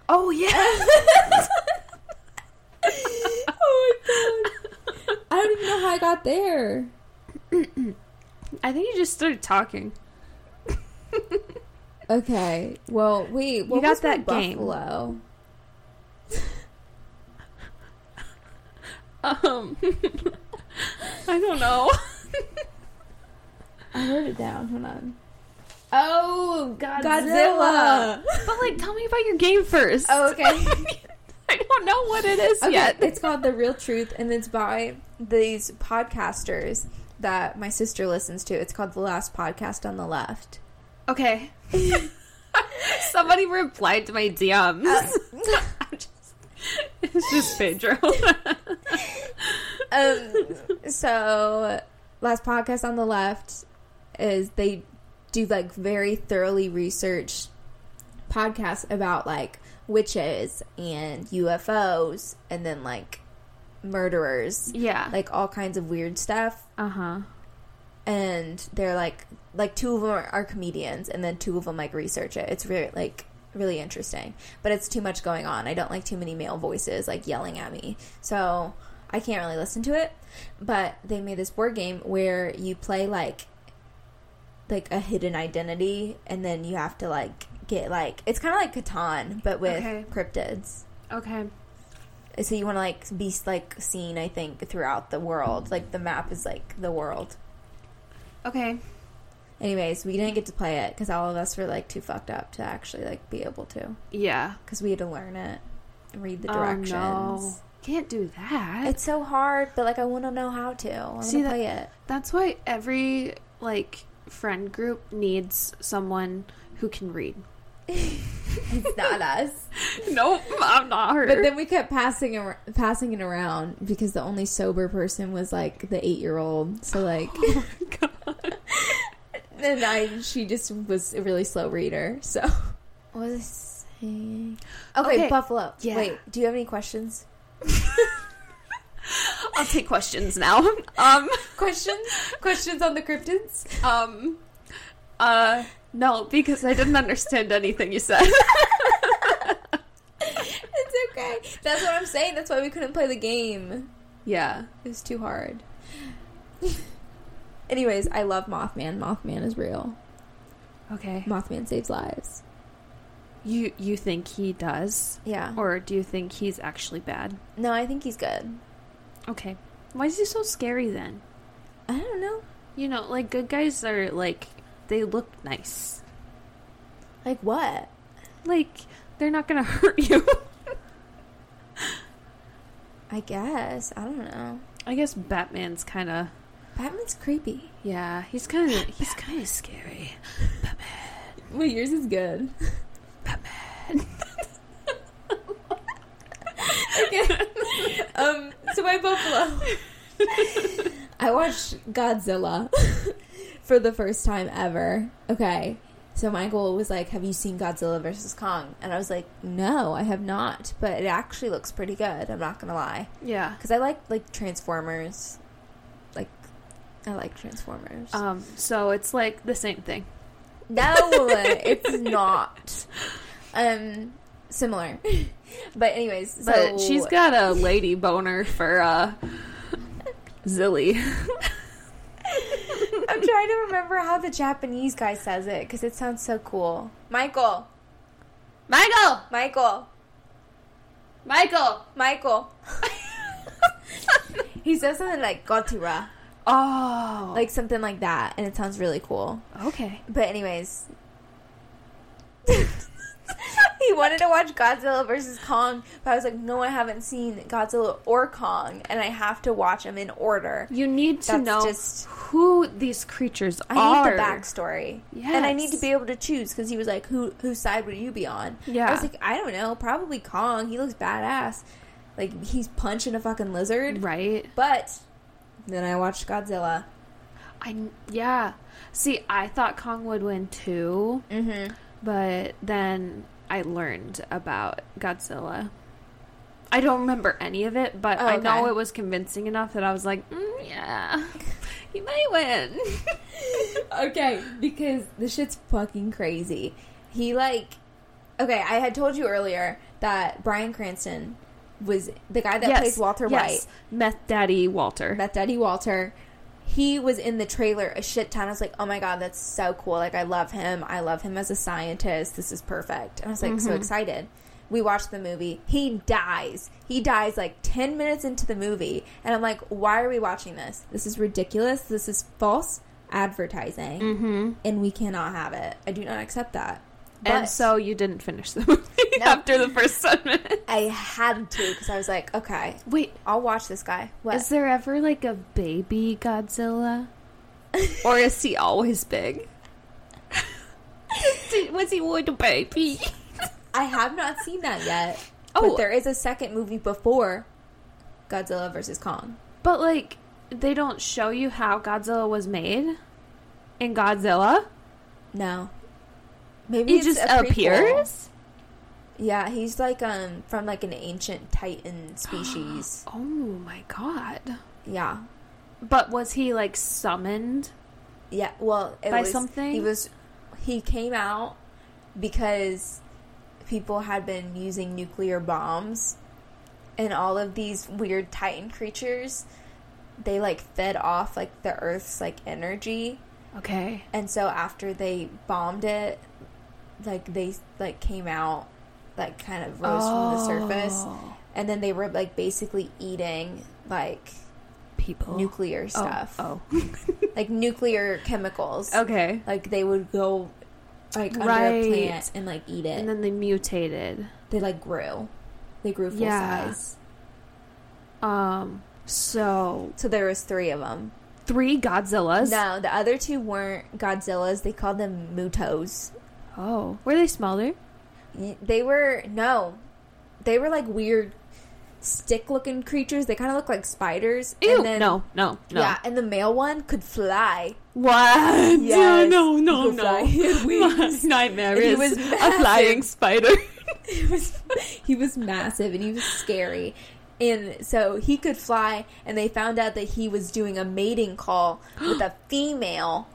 Oh yeah. oh my god! I don't even know how I got there. I think you just started talking. Okay. Well, wait. What got was my that game. buffalo? Um, I don't know. I wrote it down. Hold on. Oh, Godzilla. but like, tell me about your game first. Oh, okay. I don't know what it is Okay, yet. it's called The Real Truth, and it's by these podcasters that my sister listens to. It's called The Last Podcast on the Left. Okay. Somebody replied to my DMs. Uh, just, it's just Pedro. um, so, Last Podcast on the Left is they do like very thoroughly researched podcasts about like witches and UFOs and then like murderers, yeah. like all kinds of weird stuff. uh huh. and they're like like two of them are, are comedians and then two of them like research it it's really like really interesting but it's too much going on i don't like too many male voices like yelling at me so i can't really listen to it but they made this board game where you play like like a hidden identity and then you have to like get like it's kind of like catan but with Okay. cryptids Okay. so you want to like be like seen i think throughout the world like the map is like the world Okay. Anyways, we didn't get to play it because all of us were like too fucked up to actually like be able to Yeah. because we had to learn it and read the directions. Oh, no. Can't do that. It's so hard, but like I want to know how to. I want to play it. That's why every like friend group needs someone who can read. It's not us. nope, I'm not her. But then we kept passing ar- passing it around because the only sober person was like the eight year old. So oh like, oh my god. and I she just was a really slow reader. So what was I saying? Okay, Okay, Buffalo. yeah. Wait, do you have any questions? I'll take questions now. Um, Questions? questions on the cryptids? um, uh, no, because I didn't understand anything you said. It's okay. That's what I'm saying. That's why we couldn't play the game. yeah. It was too hard. Anyways, I love Mothman. Mothman is real. Okay. Mothman saves lives. You you think he does, Yeah. or do you think he's actually bad? No, I think he's good. Okay. Why is he so scary then? I don't know. You know, like good guys are like they look nice. Like what? Like they're not gonna hurt you. I guess. I don't know. I guess Batman's kind of Batman's creepy. Yeah, he's kind of he's kind of scary. Batman. Well, yours is good. Batman. okay. um. So my Buffalo. I watched Godzilla for the first time ever. Okay. So Michael was like, "Have you seen Godzilla versus Kong?" And I was like, "No, I have not, but it actually looks pretty good. I'm not gonna lie, Yeah. because I like like Transformers. Like, I like Transformers. Um. So it's like the same thing. no, it's not. Um, similar, but anyways. But she's got a lady boner for uh Zilly. I'm trying to remember how the Japanese guy says it because it sounds so cool. Michael, Michael. Michael, Michael. Michael. he says something like Gotura, Oh. like something like that, and it sounds really cool. okay. But anyways, he wanted to watch Godzilla versus Kong, but I was like, no, I haven't seen Godzilla or Kong, and I have to watch them in order. You need to That's know just- who these creatures I are. need the backstory, and I need to be able to choose because he was like, "Who whose side would you be on?" I was like, "I don't know, probably Kong. He looks badass, like he's punching a fucking lizard." Right. But then I watched Godzilla. I yeah. See, I thought Kong would win too, Mm-hmm. But then I learned about Godzilla. I don't remember any of it, but Oh, I know it was convincing enough that I was like, mm, yeah, he might win. okay, because the shit's fucking crazy. He like, okay, I had told you earlier that Bryan Cranston was the guy that Yes, plays Walter yes. Meth Daddy Walter. White, Beth Daddy Walter. He was in the trailer a shit ton. I was like, oh my god, that's so cool. Like, I love him. I love him as a scientist. This is perfect. And I was like, so Mhm. excited. We watched the movie. He dies. He dies like 10 minutes into the movie. And I'm like, why are we watching this? This is ridiculous. This is false advertising. mm-hmm. And we cannot have it. I do not accept that. And so you didn't finish the movie No. after the first ten minutes. I had to because I was like, okay, Wait, I'll watch this guy. What? is there ever like a baby Godzilla? or is he always big? Was he with a baby? I have not seen that yet. Oh. But there is a second movie before Godzilla versus Kong. But like, they don't show you how Godzilla was made in Godzilla. No. Maybe He just appears. Yeah, he's like um from like an ancient Titan species. Oh my god! yeah. But was he like summoned? Yeah, well, it By was, something? He was he came out because people had been using nuclear bombs and all of these weird titan creatures they like fed off like the earth's like energy Okay. and so after they bombed it like they like came out like kind of rose from the surface Oh. and then they were like basically eating like People. nuclear Oh, stuff Oh. like nuclear chemicals okay. like they would go like under a plant and like eat it. And then they mutated. they like grew. They grew full Yeah. size. Um. So So there was three of them. three Godzillas. No, the other two weren't Godzillas. They called them Mutos. Oh, were they smaller? They were no, they were like weird stick-looking creatures. They kind of look like spiders. Ew. And then, no, no, no. Yeah, and the male one could fly. What? Yes. No, no, no. fly. He had wings. Nightmare And he is was a flying spider. he was he was massive and he was scary. And so he could fly and they found out that he was doing a mating call with a female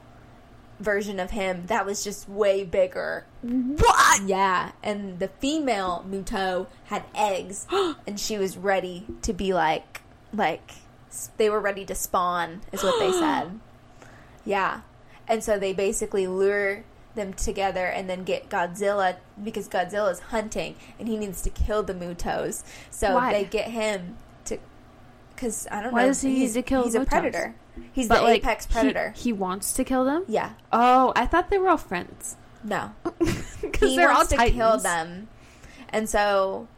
version of him that was just way bigger. Mm-hmm. what? Yeah, and the female Muto had eggs and she was ready to be like like they were ready to spawn is what they said. Yeah. And so they basically lure them together and then get Godzilla because Godzilla's hunting and he needs to kill the Mutos. So Why? they get him to cuz I don't Why know. does he need he's, to kill He's a predator. He's But the like, apex predator. He, wants to kill them. yeah. Oh, I thought they were all friends. No. Because he they're all wants to titans. kill them, and so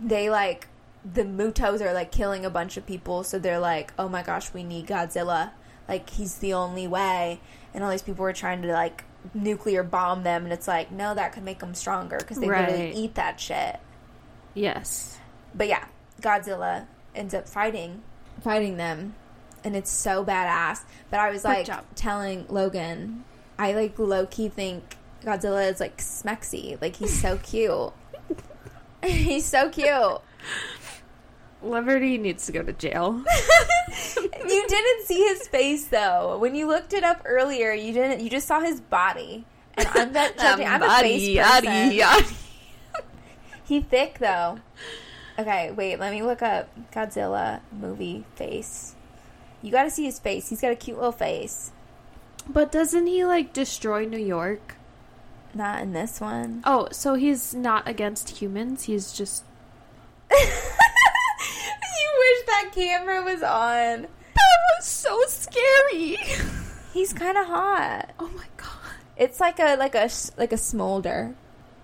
they like the Mutos are like killing a bunch of people, so they're like, "Oh my gosh, we need Godzilla. Like he's the only way." And all these people are trying to like nuclear bomb them, and it's like, no, that could make them stronger because they Right. literally eat that shit. Yes. But yeah, Godzilla ends up fighting, fighting them, and it's so badass. But I was Good like job. telling Logan, I like low key think Godzilla is like smexy. Like he's so cute. he's so cute. Liberty needs to go to jail. you didn't see his face though. When you looked it up earlier, you didn't. You just saw his body. And I'm not judging. I'm a face person. He thick though. Okay, wait. Let me look up Godzilla movie face. You got to see his face. He's got a cute little face. But doesn't he like destroy New York? Not in this one. Oh, so he's not against humans. He's just you wish that camera was on. That was so scary. He's kind of hot. Oh my god. It's like a like a like a smolder.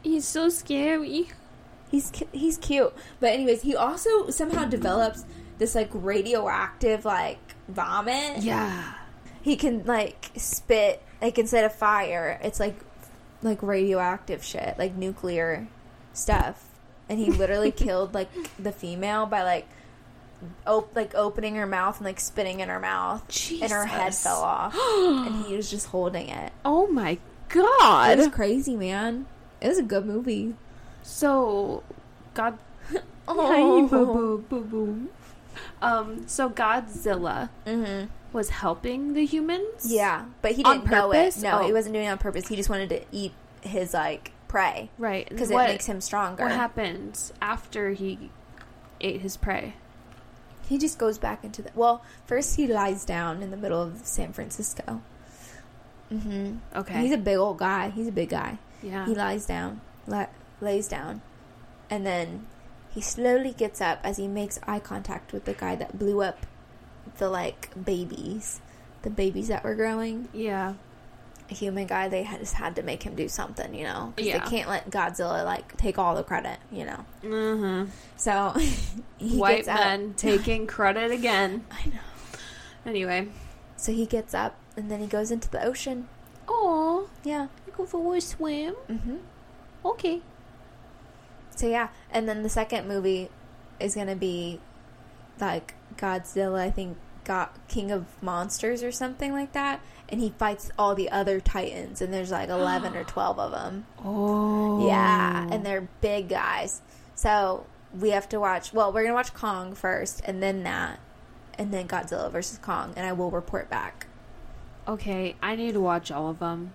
He's so scary. He's he's cute, but anyways, he also somehow develops this like radioactive like vomit. Yeah. He can like spit like instead of fire, it's like like radioactive shit, like nuclear stuff. And he literally killed like the female by like op- like opening her mouth and like spitting in her mouth, and her head fell off, and he was just holding it. Oh my god, It was crazy, man. It was a good movie. So God Oh. Hi, boo boo boo boo. Um so Godzilla Mm-hmm. was helping the humans? Yeah, but he didn't know it. No, Oh. he wasn't doing it on purpose. He just wanted to eat his like prey Right. because it makes him stronger. What happened after he ate his prey? He just goes back into the. Well, first he lies down in the middle of San Francisco. Mm-hmm. Okay. He's a big old guy. He's a big guy. yeah. He lies down, la- lays down, and then he slowly gets up as he makes eye contact with the guy that blew up the like babies, the babies that were growing. yeah. A human guy. They had- just had to make him do something, you know. Yeah. They can't let Godzilla like take all the credit, you know. Mm-hmm. So he White gets up. men taking credit again. I know. Anyway. So he gets up and then he goes into the ocean. Oh, Yeah. You go for a swim. Mm-hmm. Okay. So yeah, and then the second movie is gonna be like Godzilla. I think got King of Monsters or something like that, and he fights all the other Titans, and there's like eleven or twelve of them. Oh. Yeah, and they're big guys. So we have to watch. Well, we're gonna watch Kong first, and then that, and then Godzilla versus Kong, and I will report back. Okay, I need to watch all of them.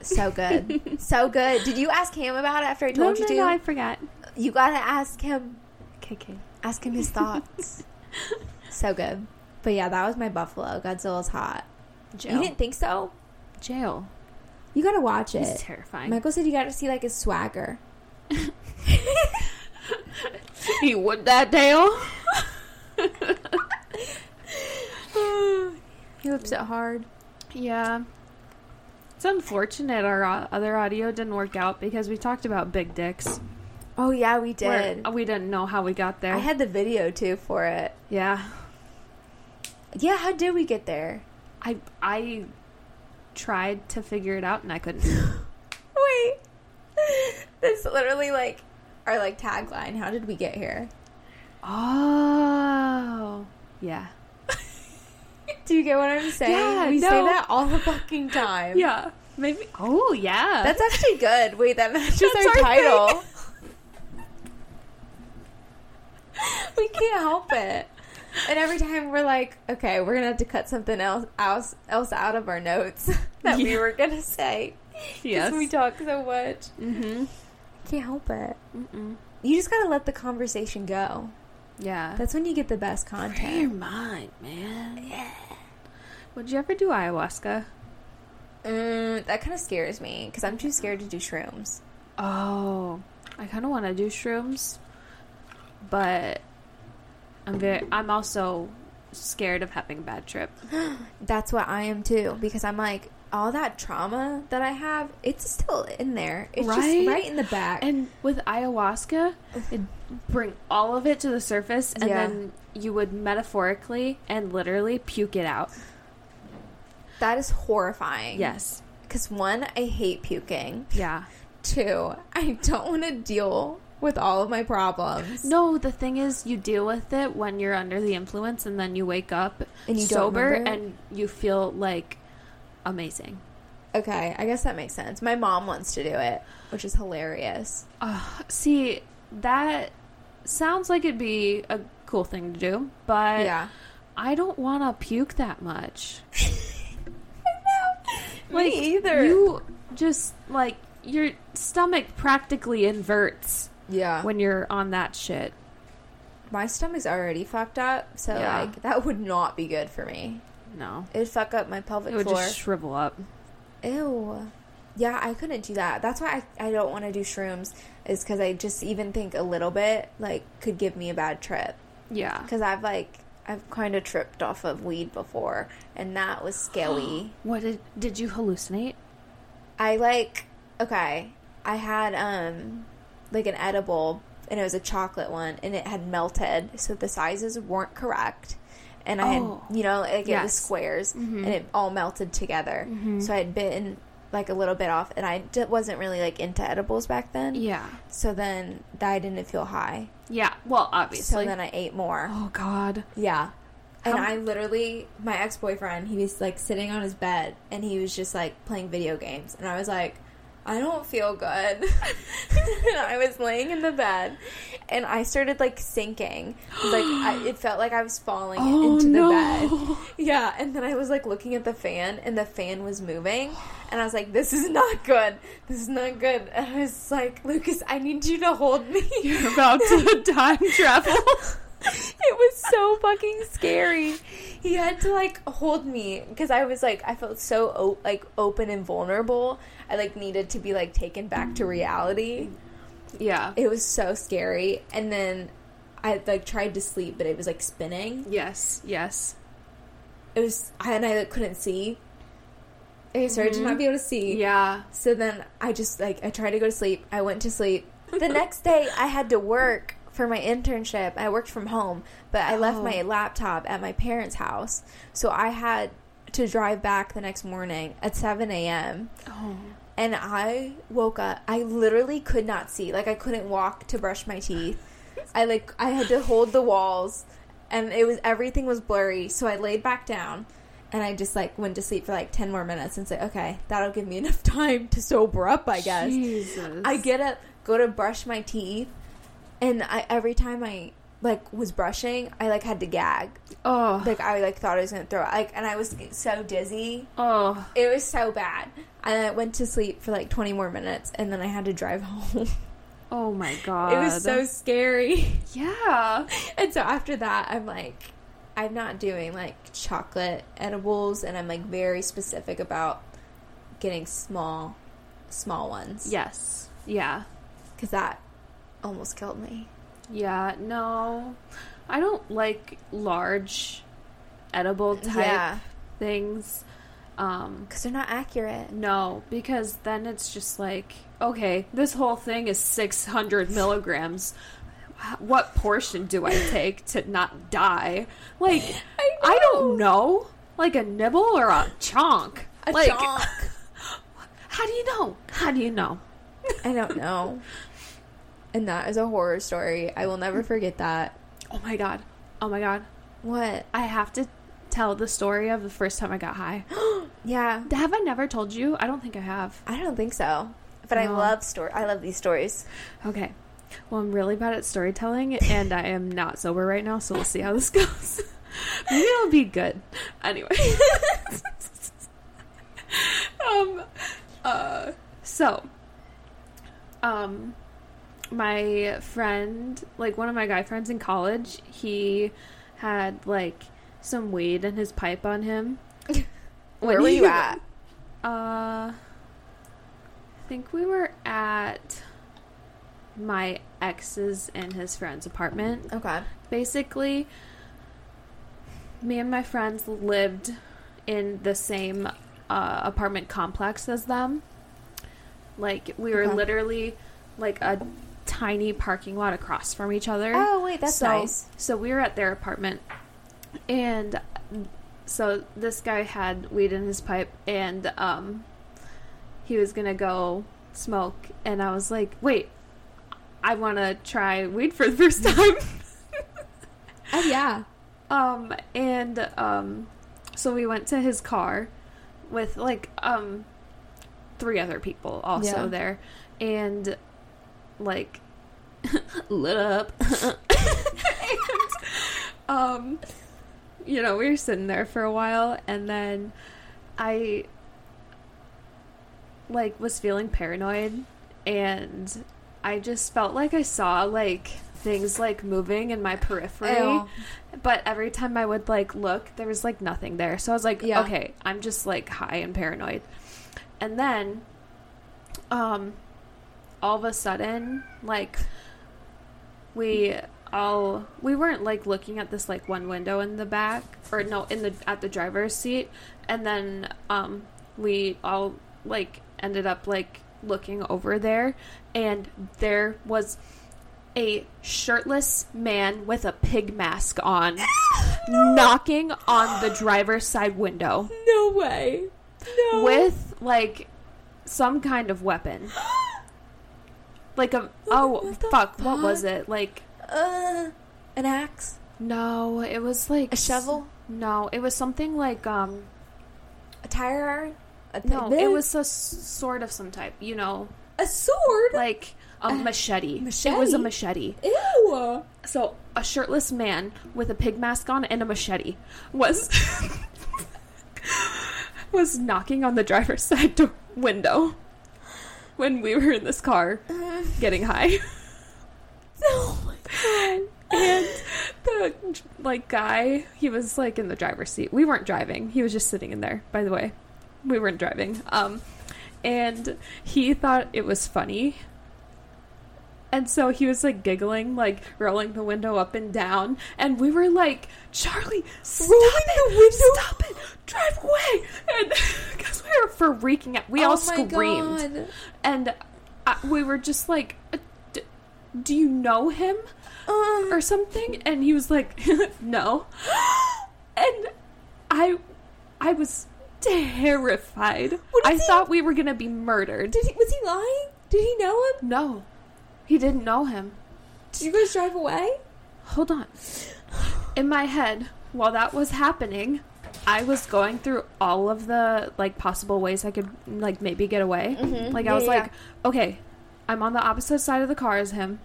So good, so good. Did you ask him about it after I told no, you no, to? no, I forgot. You gotta ask him. Okay, okay. Ask him his thoughts. so good. But yeah, that was my Buffalo. Godzilla's hot. Jail. You didn't think so? Jail. You gotta watch it. terrifying. Michael said you gotta see like his swagger. he would that Dale. He whips it hard. yeah. It's unfortunate our uh, other audio didn't work out because we talked about big dicks. Oh yeah, we did. we didn't know how we got there. I had the video too for it. yeah. Yeah, how did we get there? I I tried to figure it out and I couldn't. Wait. That's literally like our like tagline. How did we get here? Oh. Yeah. Do you get what I'm saying? Yeah, we say that all the fucking time. Yeah. Maybe. Oh, yeah. That's actually good. Wait, that matches That's our, our title. we can't help it. And every time we're like, okay, we're gonna have to cut something else else, else out of our notes that we were gonna say. yes. we talk so much. mm-hmm. Can't help it. Mm-mm. You just gotta let the conversation go. Yeah. That's when you get the best Free your content. mind, man. Yeah. Would you ever do ayahuasca? Mm, that kind of scares me because I'm too scared to do shrooms. Oh, I kind of want to do shrooms, but I'm very. I'm also scared of having a bad trip. That's what I am too because I'm like, all that trauma that I have, it's still in there. It's Right? just right in the back. And with ayahuasca, it'd bring all of it to the surface, and Yeah. then you would metaphorically and literally puke it out. That is horrifying. Yes. Because one, I hate puking. Yeah. Two, I don't want to deal with all of my problems. No, the thing is, you deal with it when you're under the influence, and then you wake up And you sober, and you feel like amazing. Okay, I guess that makes sense. My mom wants to do it, which is hilarious. Uh, see, that sounds like it'd be a cool thing to do, but yeah. I don't want to puke that much. Me either. You just like your stomach practically inverts yeah. when you're on that shit. my stomach's already fucked up, so Yeah. like that would not be good for me. No, It'd fuck up my pelvic floor. it would floor. just shrivel up. Ew. Yeah, I couldn't do that. That's why I, I don't want to do shrooms. Is because I just even think a little bit like could give me a bad trip. Yeah. Because I've like I've kind of tripped off of weed before, and that was scary. What did did you hallucinate? I like okay. I had um like an edible and it was a chocolate one and it had melted so the sizes weren't correct. And I Oh. had you know like it was Yes. squares Mhm. and it all melted together. Mhm. So I had bitten like a little bit off and I d- wasn't really like into edibles back then. Yeah. So then I didn't feel high. Yeah. Well, obviously. So then I ate more. oh God. Yeah. And How- I literally, my ex boyfriend, he was like sitting on his bed and he was just like playing video games. And I was like, I don't feel good. and I was laying in the bed and I started like sinking. Like, I, it felt like I was falling Oh into the no. bed. Yeah. And then I was like looking at the fan and the fan was moving. And I was like, this is not good. This is not good. And I was like, Lucas, I need you to hold me. You're about to time travel. it was so fucking scary. He had to like hold me because I was like I felt so like open and vulnerable. I like needed to be like taken back to reality. yeah. It was so scary. And then I like tried to sleep, but it was like spinning. Yes. Yes. It was I and I like, couldn't see. I started to not mm-hmm. be able to see. Yeah. So then I just like I tried to go to sleep. I went to sleep. The next day I had to work for my internship. I worked from home, but I left Oh. my laptop at my parents' house. So I had to drive back the next morning at 7 a.m. Oh. And I woke up. I literally could not see. Like I couldn't walk to brush my teeth. I like I had to hold the walls, and it was everything was blurry. So I laid back down, and I just like went to sleep for like ten more minutes and said, "Okay, that'll give me enough time to sober up." I guess. Jesus. I get up, go to brush my teeth, and I every time I like was brushing, I like had to gag. Oh. Like I like thought I was gonna throw up. Like, and I was so dizzy. oh. It was so bad. And I went to sleep for like 20 more minutes and then I had to drive home. Oh my God. it was so scary. Yeah. and so after that, I'm like, I'm not doing like chocolate edibles and I'm like very specific about getting small, small ones. Yes. Yeah. Because that almost killed me. Yeah. No. I don't like large edible type Yeah. things. Um, Because they're not accurate. no, because then it's just like, okay, this whole thing is 600 milligrams. What portion do I take to not die? Like, I I, don't know. Like a nibble or a chunk? A like, chonk. how do you know? How do you know? I don't know. And that is a horror story. I will never forget that. Oh my god. Oh my god. What? I have to tell the story of the first time I got high. Yeah. Have I never told you? I don't think I have. I don't think so. But I love story. I love these stories. Okay. Well, I'm really bad at storytelling, and I am not sober right now, so we'll see how this goes. Maybe it'll be good. Anyway. um, uh, so, um, my friend, like one of my guy friends in college, he had like some weed in his pipe on him. Where were you at? Uh, I think we were at my ex's and his friend's apartment. Okay. Basically, me and my friends lived in the same uh, apartment complex as them. Like we were Okay. literally like a tiny parking lot across from each other. Oh wait, that's so, nice. So we were at their apartment, and so this guy had weed in his pipe, and um, he was gonna go smoke, and I was like, "Wait, I want to try weed for the first time." Oh yeah. um, and um, so we went to his car with like um three other people also Yeah. there, and like lit up. and, um, you know, we were sitting there for a while, and then I like was feeling paranoid, and I just felt like I saw like things like moving in my periphery. Ew. But every time I would like look, there was like nothing there. So I was like, Yeah. okay, I'm just like high and paranoid. And then um all of a sudden, like we all we weren't like looking at this like one window in the back or no in the at the driver's seat. And then um we all like ended up like looking over there. And there was a shirtless man with a pig mask on knocking on the driver's side window. No way. No. with like some kind of weapon like a oh what the fuck what was it like uh, an axe, no it was like a shovel, no it was something like um a tire iron. A no pivot? it was a sword of some type you know a sword. like a A machete. It was a machete. Ew. So a shirtless man with a pig mask on and a machete was was knocking on the driver's side window when we were in this car getting high. Oh my god. And the like guy, he was like in the driver's seat. We weren't driving. He was just sitting in there, by the way. We weren't driving. Um and he thought it was funny. And so he was like giggling, like rolling the window up and down, and we were like, "Charlie, stop Rolling it! the window? Stop it! Drive away!" And because we were freaking out, we all oh my screamed God. and I, we were just like "Uh, D- do you know him Uh, or something and he was like no and i i was terrified i he- thought we were gonna be murdered did he? Was he lying? Did he know him? no he didn't know him Did you guys drive away? hold on in my head while that was happening i was going through all of the like possible ways i could like maybe get away Mhm. Like Yeah, I was yeah, like, okay, I'm on the opposite side of the car as him.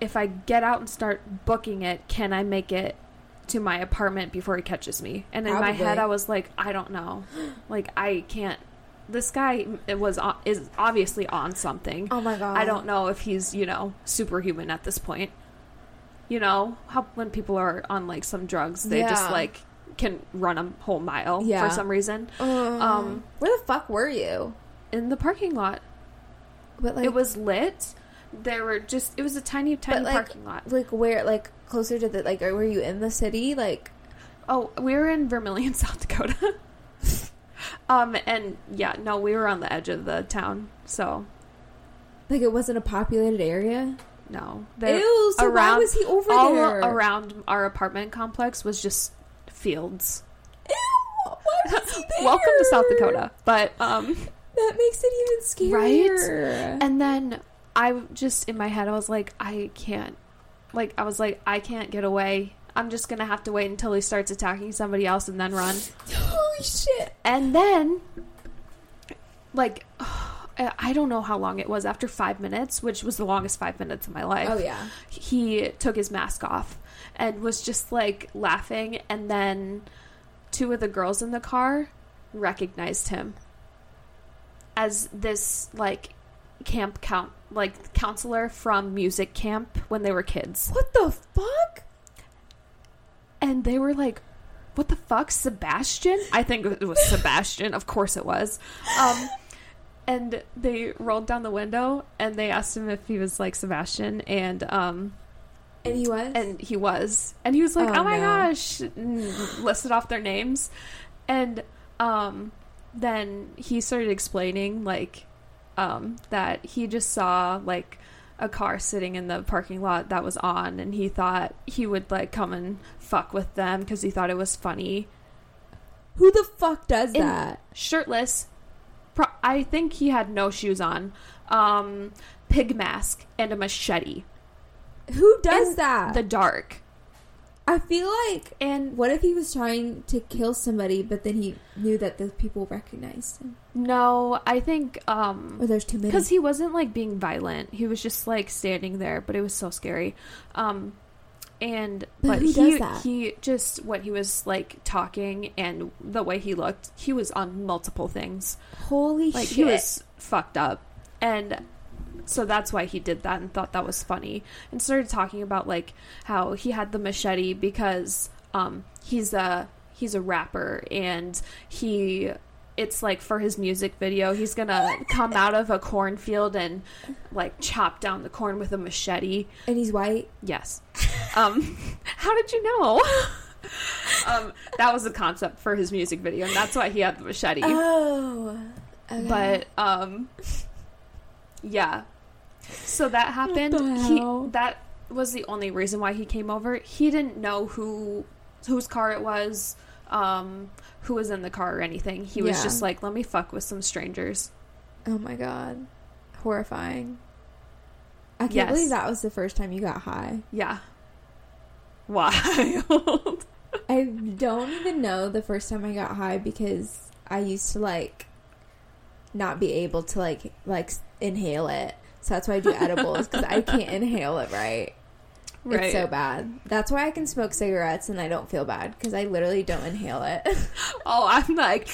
If I get out and start booking it, can I make it to my apartment before he catches me? And in my head, I was like, I don't know. Like I can't. This guy was on, is obviously on something. Oh my god. I don't know if he's you know superhuman at this point. You know how when people are on like some drugs, they just like can run a whole mile Yeah. for some reason Um, Um, where the fuck were you? in the parking lot. But like, it was lit. There were just it was a tiny, tiny like, parking lot. like where? Like closer to the like? Were you in the city? Like, Oh, we were in Vermillion, South Dakota. Um, and yeah, no, we were on the edge of the town, so like it wasn't a populated area. no. Ew. So why was he over all there? around our apartment complex was just fields. Ew. Why was he there? Welcome to South Dakota. But um, That makes it even scarier. Right? And then I just in my head I was like, I can't. Like I was like, I can't get away. I'm just gonna have to wait until he starts attacking somebody else and then run. Holy shit. And then, like, I don't know how long it was. After five minutes, which was the longest five minutes of my life, Oh yeah. he took his mask off and was just like laughing. And then two of the girls in the car recognized him as this like camp count like counselor from music camp when they were kids What the fuck? And they were like what the fuck sebastian? I think it was sebastian. Of course it was. Um and they rolled down the window and they asked him if he was like sebastian. And um And he was. and he was. And he was like Oh, oh, my no. gosh listed off their names. And um then he started explaining like um, that he just saw like a car sitting in the parking lot that was on, and he thought he would like come and fuck with them because he thought it was funny. Who the fuck does And that? Shirtless. Pro- I think he had no shoes on. Um, pig mask and a machete. Who does in that? The dark. I feel like And what if he was trying to kill somebody, but then he knew that the people recognized him, no, I think um or there's too many. because he wasn't like being violent he was just like standing there but it was so scary um and But but, he does that? he just when he was like talking and the way he looked he was on multiple things Holy like shit! he was fucked up and so that's why he did that and thought that was funny. And started talking about like how he had the machete because um he's a he's a rapper and he it's like for his music video he's gonna come out of a cornfield and like chop down the corn with a machete. And he's white. yes. Um how did you know? Um that was the concept for his music video and that's why he had the machete. Oh, okay. but um yeah so that happened he that was the only reason why he came over he didn't know who whose car it was um who was in the car or anything he was Yeah. just like let me fuck with some strangers oh my god, horrifying. I can't Yes. believe that was the first time you got high. yeah wild I don't even know the first time I got high because I used to like not be able to like like inhale it. So that's why I do edibles because I can't inhale it right. right It's so bad. That's why I can smoke cigarettes and I don't feel bad because I literally don't inhale it. oh i'm like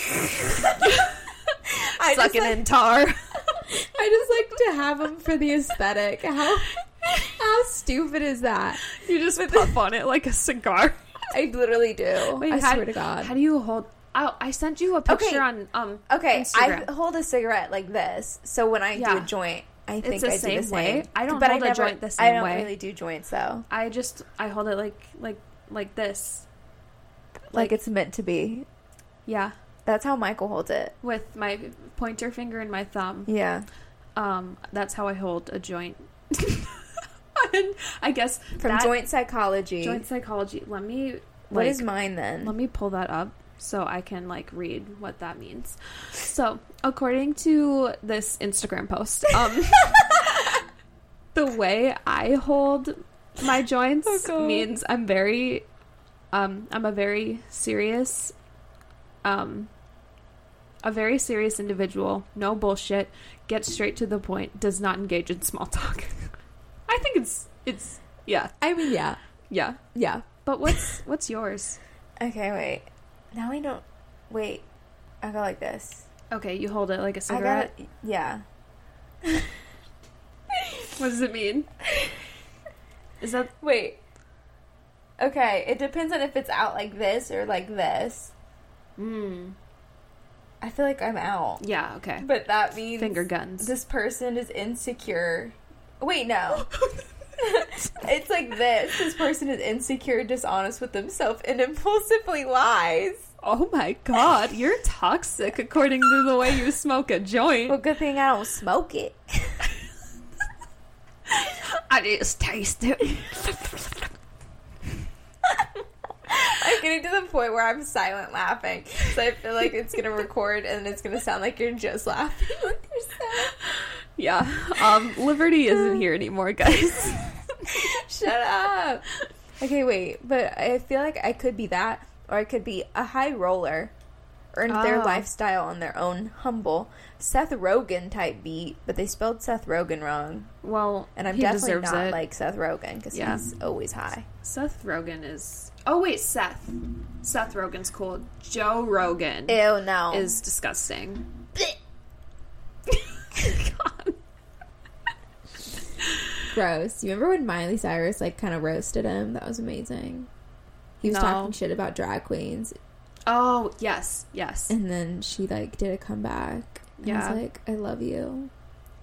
I sucking like, in tar I just like to have them for the aesthetic. How how stupid is that? you just puff on it like a cigar I literally do. Wait, I how- swear to God. how do you hold oh, I sent you a picture Okay. on um Okay, Instagram. I hold a cigarette like this. So when I Yeah. do a joint, I think the I do same the way. same. I don't but hold I a never, joint the I same don't way. really do joints though. I just I hold it like like like this. Like it's meant to be. Yeah, That's how Michael holds it. with my pointer finger and my thumb. Yeah. Um, that's how I hold a joint. and I guess From that- joint psychology. joint psychology. Let me what like, is mine then? Let me pull that up so I can like read what that means. So, according to this Instagram post, um, the way I hold my joints Oh, means I'm very, um, I'm a very serious, um, a very serious individual. No bullshit. Gets straight to the point. Does not engage in small talk. I think it's it's yeah I mean, yeah. yeah. Yeah. But what's what's yours? Okay, wait. Now I don't. Wait. I go like this. Okay, you hold it like a cigarette. got. Yeah. What does it mean? Is that Wait. Okay, it depends on if it's out like this or like this. mm, I feel like I'm out. yeah, okay. But that means Finger guns. this person is insecure. Wait, no. it's like this. This person is insecure, dishonest with themselves, and impulsively lies. oh my god, you're toxic according to the way you smoke a joint. Well, good thing I don't smoke it. I just taste it. I'm getting to the point where I'm silent laughing, so I feel like it's gonna record and it's gonna sound like you're just laughing. Like you're yeah. Um Liberty isn't here anymore, guys. Shut up. Okay, wait, but I feel like I could be that, or I could be a high roller, earned their Oh. lifestyle on their own humble Seth Rogen type beat, but they spelled Seth Rogen wrong, well, and I'm he definitely not it. like Seth Rogen because Yeah. he's always high. Seth Rogen is Oh wait, Seth. Seth Rogen's cool. Joe Rogan Ew, no. is disgusting. God. gross. You remember when Miley Cyrus like kind of roasted him? That was amazing. He was No. talking shit about drag queens, Oh, yes, yes. and then she like did a comeback. And I Yeah. was like, I love you.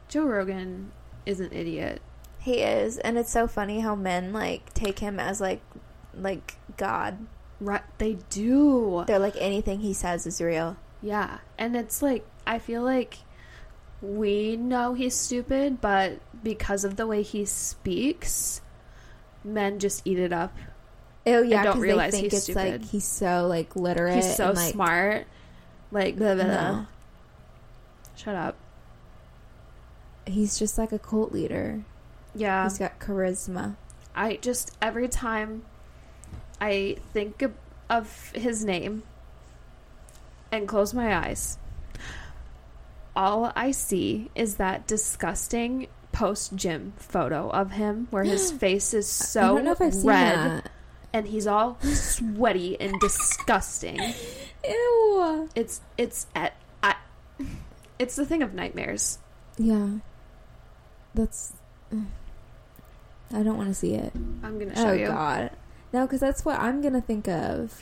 Joe Rogan is an idiot. He is, and it's so funny how men like take him as like like God. Right, they do. They're like anything he says is real. Yeah. And it's like, I feel like we know he's stupid, but because of the way he speaks, men just eat it up. Oh yeah, don't realize they think he's it's like stupid. he's so like literate. He's so and, like, smart. Like, blah, blah, blah. No. Shut up. He's just like a cult leader. Yeah. He's got charisma. I just, every time I think of, of his name and close my eyes, all I see is that disgusting post gym photo of him where his face is so don't know if I've seen red and he's all sweaty and disgusting. Ew. It's it's at I, it's the thing of nightmares. Yeah. That's. I don't want to see it. I'm gonna show oh you. God. No, because that's what I'm gonna think of.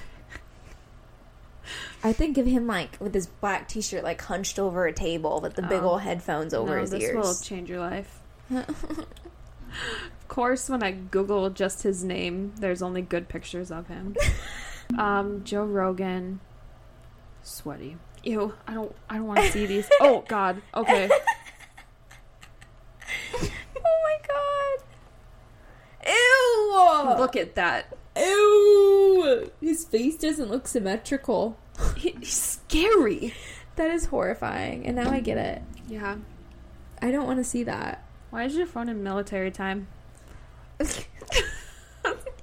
I think of him like with his black T-shirt, like hunched over a table with the big Oh. old headphones over no, his this ears. will change your life. Of course, when I Google just his name, there's only good pictures of him. um, Joe Rogan, sweaty. Ew, I don't, I don't want to see these. Oh God. Okay. oh my God. Ew. Look at that. Ew. His face doesn't look symmetrical. He's scary. That is horrifying. And now I get it. Yeah. I don't want to see that. Why is your phone in military time?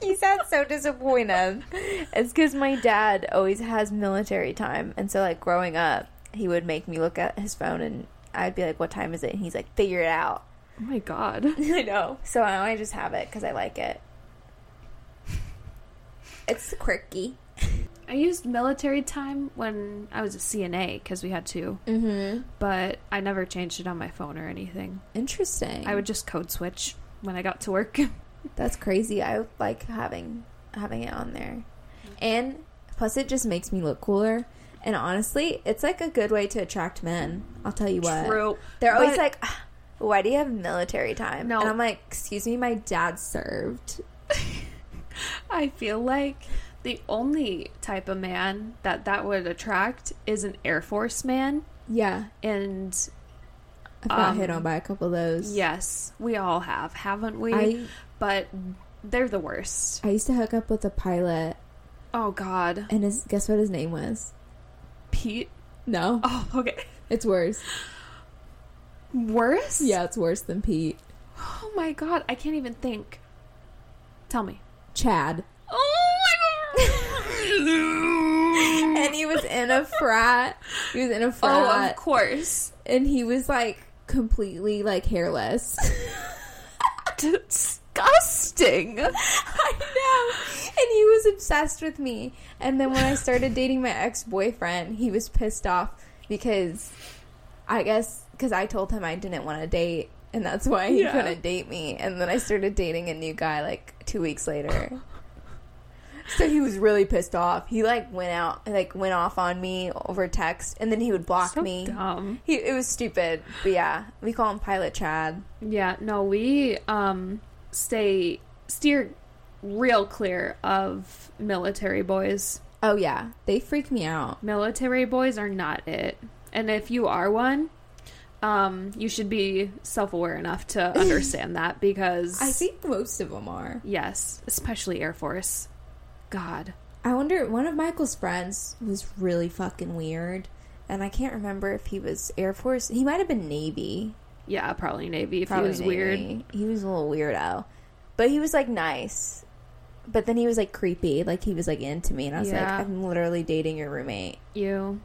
You sound so disappointed. It's because my dad always has military time, and so like growing up, he would make me look at his phone, and I'd be like, "What time is it?" And he's like, "Figure it out." Oh my God. I know. So now I just have it because I like it. It's quirky. I used military time when I was a CNA because we had to, Mm-hmm. but I never changed it on my phone or anything. Interesting. I would just code switch when I got to work. That's crazy. I like having having it on there, and plus it just makes me look cooler. And honestly, it's like a good way to attract men. I'll tell you what. True. They're always But- like, "Ah, "Why do you have military time?" No. and I'm like, "Excuse me, my dad served." I feel like the only type of man that that would attract is an Air Force man. Yeah, And I got Um, hit on by a couple of those. yes, we all have, haven't we? I but they're the worst. I used to hook up with a pilot, Oh, God. and his guess what his name was? Pete? No, Oh, okay. it's worse. Worse? Yeah, it's worse than Pete. Oh, my God. I can't even think. Tell me. Chad. And he was in a frat. He was in a frat. Oh, of course. and he was like completely like hairless. Disgusting. I know. And he was obsessed with me. And then when I started dating my ex boyfriend, he was pissed off because I guess because I told him I didn't want to date. And that's why he Yeah. couldn't date me. And then I started dating a new guy like two weeks later. So he was really pissed off. He like went out, like went off on me over text, and then he would block So me. dumb. He, it was stupid, but yeah, we call him Pilot Chad. Yeah, no, we um stay steer real clear of military boys. Oh yeah, they freak me out. Military boys are not it. And if you are one, um you should be self-aware enough to understand that because I think most of them are. yes, especially Air Force. God. I wonder. One of Michael's friends was really fucking weird, and I can't remember if he was Air Force. He might have been Navy. Yeah, probably Navy if Probably he was weird. He was a little weirdo, but he was like nice. But then he was like creepy, like he was like into me, and I was like, I'm literally dating your roommate. You.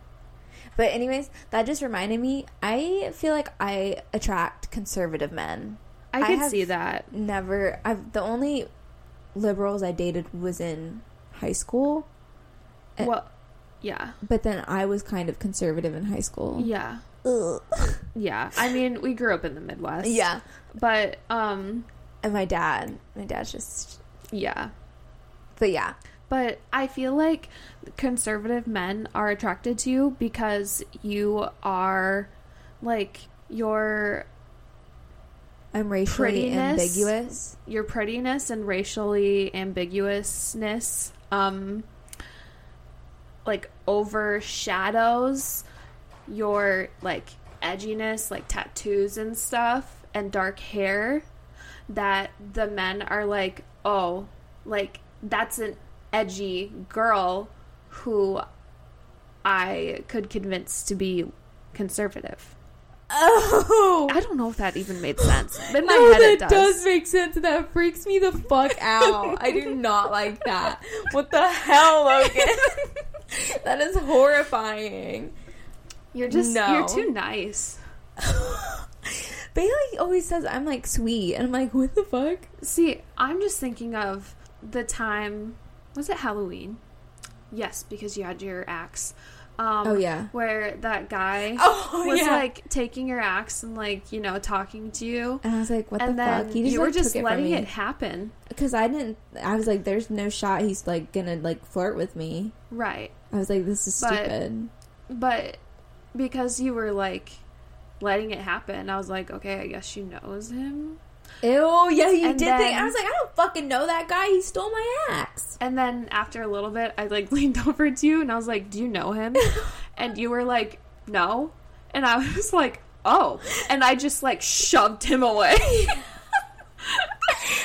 But anyways, that just reminded me. I feel like I attract conservative men. I have- see that. Never. I've the only liberals I dated was in high school. Uh, Well, yeah. But then I was kind of conservative in high school. Yeah. Ugh. Yeah. I mean, we grew up in the Midwest. Yeah. But um And my dad, my dad's just, yeah. but yeah. But I feel like conservative men are attracted to you because you are like your I'm racially Prettiness. ambiguous. your prettiness and racially ambiguousness um like overshadows your like edginess, like tattoos and stuff, and dark hair, that the men are like, oh, like that's an edgy girl who I could convince to be conservative. Oh, I don't know if that even made sense. In my no, head, it that does. does make sense. That freaks me the fuck out. I do not like that. What the hell, Logan? that is horrifying. You're just No. you're too nice. Bailey always says I'm like sweet, and I'm like, what the fuck? See, I'm just thinking of the time. Was it Halloween? Yes, because you had your axe. Um, Oh, yeah. where that guy Oh was yeah. like taking your axe and like you know talking to you, and I was like, what and the fuck? He just you were like, just it letting it happen. because I didn't. I was like, there's no shot he's like gonna like flirt with me. Right, I was like, this is But- stupid. but because you were like letting it happen, I was like, okay, I guess she knows him. Ew, yeah, you And did think. I was like, I don't fucking know that guy. He stole my axe. And then after a little bit, I like leaned over to you and I was like, "Do you know him?" and you were like, "No." And I was like, "Oh." And I just like shoved him away.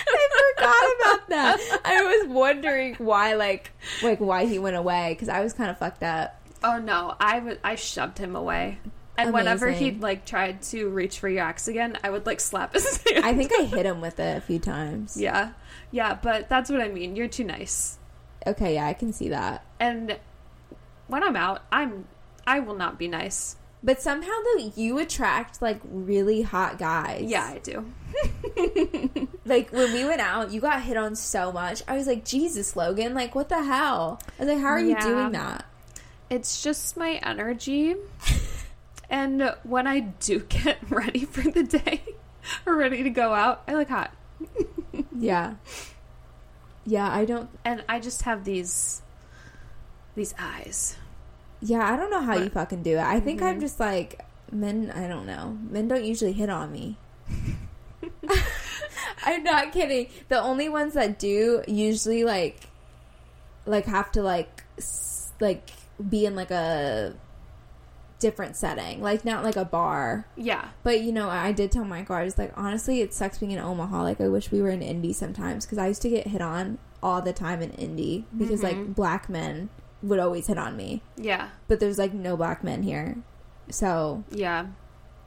I forgot about that. I was wondering why, like, like why he went away because I was kind of fucked up. oh no, I was I shoved him away. And whenever Amazing. he like tried to reach for your axe again, I would like slap his hand. I think I hit him with it a few times. yeah. Yeah, but that's what I mean. You're too nice. Okay, yeah, I can see that. And when I'm out, I'm I will not be nice. But somehow though, you attract like really hot guys. Yeah, I do. Like when we went out, you got hit on so much. I was like, Jesus, Logan, like what the hell? I was like, how are you doing that? It's just my energy. And when I do get ready for the day or ready to go out, I look hot. Yeah. Yeah, I don't. And I just have these these eyes. Yeah, I don't know how you fucking do it. I think I'm Mhm. just like men. I don't know. Men don't usually hit on me. I'm not kidding. The only ones that do usually like, like have to like, s- like be in like a different setting, like not like a bar. Yeah. But you know, I did tell Michael, I was like, honestly, it sucks being in Omaha. Like, I wish we were in Indy sometimes because I used to get hit on all the time in Indy because like Mhm. black men would always hit on me, Yeah. but there's like no black men here, so Yeah.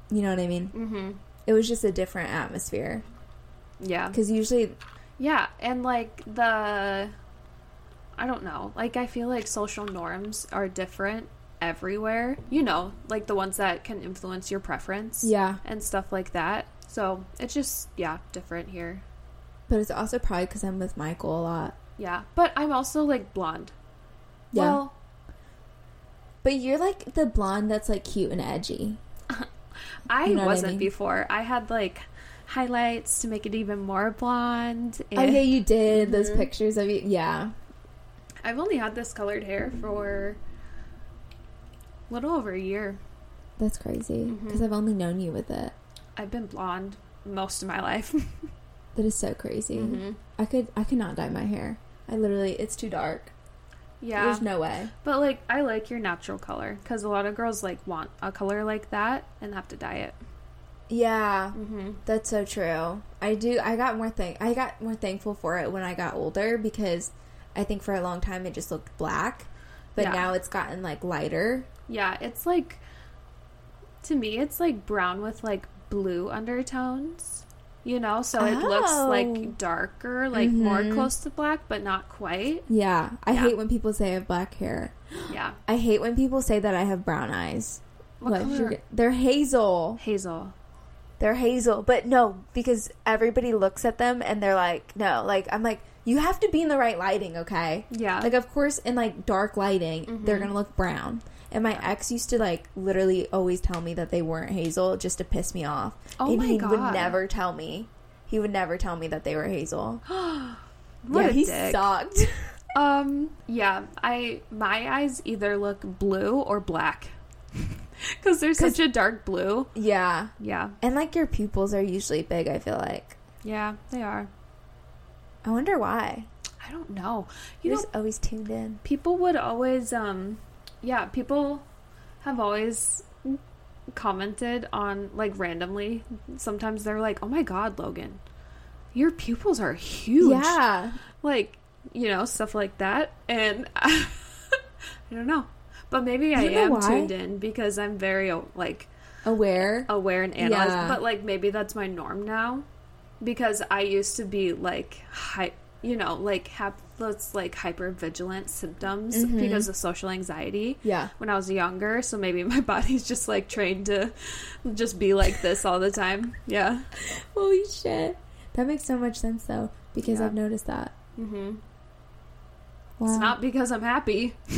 you know what I mean. Mm-hmm. It was just a different atmosphere Yeah. because usually, Yeah, and like the I don't know. Like I feel like social norms are different everywhere. You know, like the ones that can influence your preference. yeah, And stuff like that. So, it's just yeah, different here. but it's also probably because I'm with Michael a lot. Yeah. But I'm also like blonde. Yeah, Well, but you're like the blonde that's like cute and edgy. I You know wasn't mean? before. I had like highlights to make it even more blonde. Oh yeah, you did those Mhm. pictures of you. Yeah, I've only had this colored hair for little over a year. that's crazy because Mhm. I've only known you with it. I've been blonde most of my life. That is so crazy. Mhm. I could I could not dye my hair. I literally it's too dark. Yeah. There's no way. But like I like your natural color cuz a lot of girls like want a color like that and have to dye it. Yeah, Mhm. that's so true. I do I got more thank I got more thankful for it when I got older because I think for a long time it just looked black, but Yeah. now it's gotten like lighter. Yeah, it's like to me it's like brown with like blue undertones. You know, so it looks Oh. like darker, like more Mhm. close to black but not quite. Yeah, I Yeah. hate when people say I have black hair. Yeah. I hate when people say that I have brown eyes. What color? They're hazel. Hazel. They're hazel, but no, because everybody looks at them and they're like, no, like I'm like, you have to be in the right lighting, okay? Yeah. Like, of course, in like dark lighting, they're Mhm. gonna look brown. And my ex used to like literally always tell me that they weren't hazel just to piss me off. Oh and my he would never tell me. He would never tell me that they were hazel. what yeah, a he dick. sucked. Um, yeah, I my eyes either look blue or black. Cuz they're 'Cause- such a dark blue. yeah, Yeah. and like your pupils are usually big. I feel like. Yeah, they are. I wonder why. I don't know. You You're know, just always tuned in. people would always um yeah, people have always commented on like randomly. Sometimes they're like, "Oh my god, Logan, your pupils are huge." Yeah. like you know stuff like that and i don't know but maybe i You am why? tuned in because i'm very like Aware. aware and analyzed Yeah. but like maybe that's my norm now because i used to be like hy- you know like have those like hyper vigilant symptoms Mhm. because of social anxiety Yeah. when i was younger so maybe my body's just like trained to just be like this all the time yeah Holy shit. That makes so much sense though, because Yeah. I've noticed that. Mm-hmm. Wow. it's not because i'm happy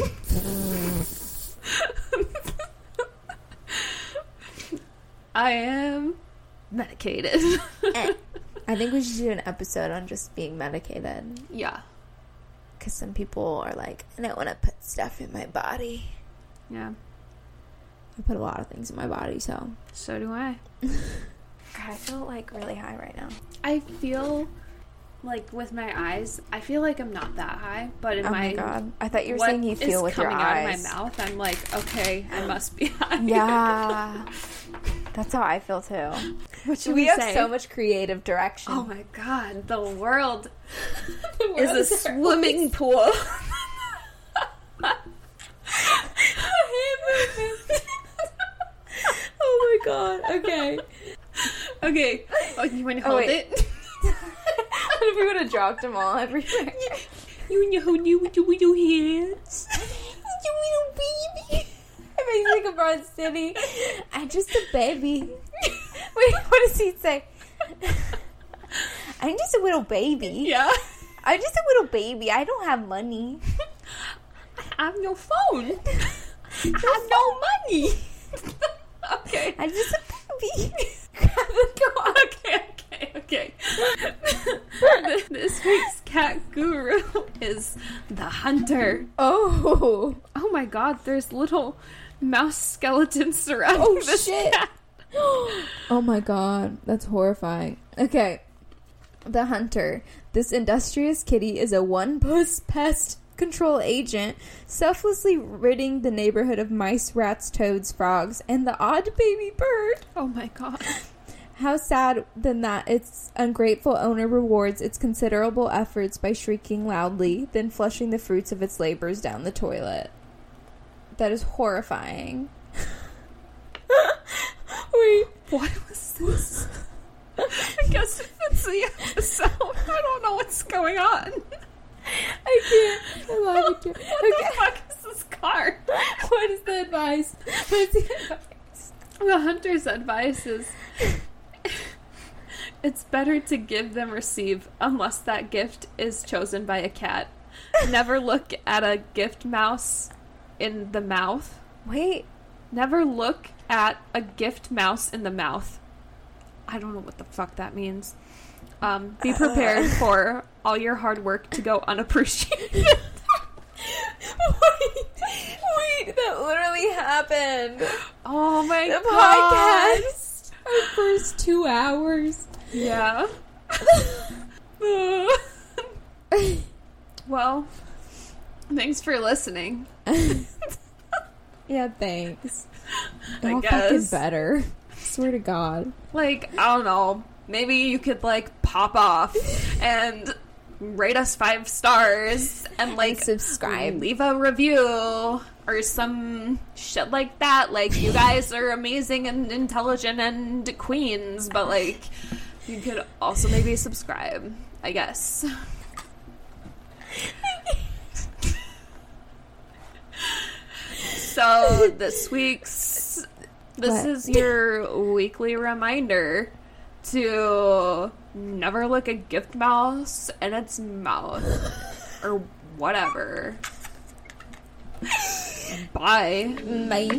I am medicated. I think we should do an episode on just being medicated. yeah. Because some people are like, I don't want to put stuff in my body. Yeah. I put a lot of things in my body, so. So do I. God, I feel like really high right now. I feel like with my eyes, I feel like I'm not that high, but in oh my, my god. I thought you were saying you feel with your coming out eyes. of my mouth, I'm like, okay, I must be high. Yeah. That's how I feel too. what should we we, have say? so much creative direction. Oh my god, the world The is world a swimming pool. oh my god. Okay. okay. Oh, you want to Oh, hold wait. it? what if we would have dropped them all everywhere? You and your hold you with your little hands. you little baby. It makes me like a broad city. I'm just a baby. Wait, what does he say? I'm just a little baby. Yeah. I'm just a little baby. I don't have money. I have no phone. I have no money. okay. I'm just a baby. Okay, okay, okay. this week's cat guru is the hunter. Oh. God, there's little mouse skeletons surrounding Oh, this shit. cat. oh my god, that's horrifying. Okay. The Hunter. This industrious kitty is a one puss pest control agent, selflessly ridding the neighborhood of mice, rats, toads, frogs, and the odd baby bird. Oh my god. How sad then that its ungrateful owner rewards its considerable efforts by shrieking loudly, then flushing the fruits of its labors down the toilet. That is horrifying. Wait. What was this? I guess if it's the episode, I don't know what's going on. I can't. I love it. What Okay. the fuck is this card? What is the advice? What's the advice? The hunter's advice is it's better to give than receive unless that gift is chosen by a cat. Never look at a gift mouse in the mouth. Wait. Never look at a gift mouse in the mouth. I don't know what the fuck that means. Um, be prepared for all your hard work to go unappreciated. wait. Wait. That literally happened. oh my god. The god. podcast. Our first two hours. Yeah. well, thanks for listening. yeah, thanks. I Y'all fucking guess. better. Swear to God. Like, I don't know. Maybe you could like pop off and rate us five stars and like subscribe. leave a review or some shit like that. Like, you guys are amazing and intelligent and queens, but like, you could also maybe subscribe, I guess. so this week's this what? is your weekly reminder to never look a gift mouse in its mouth or whatever. Bye. Bye.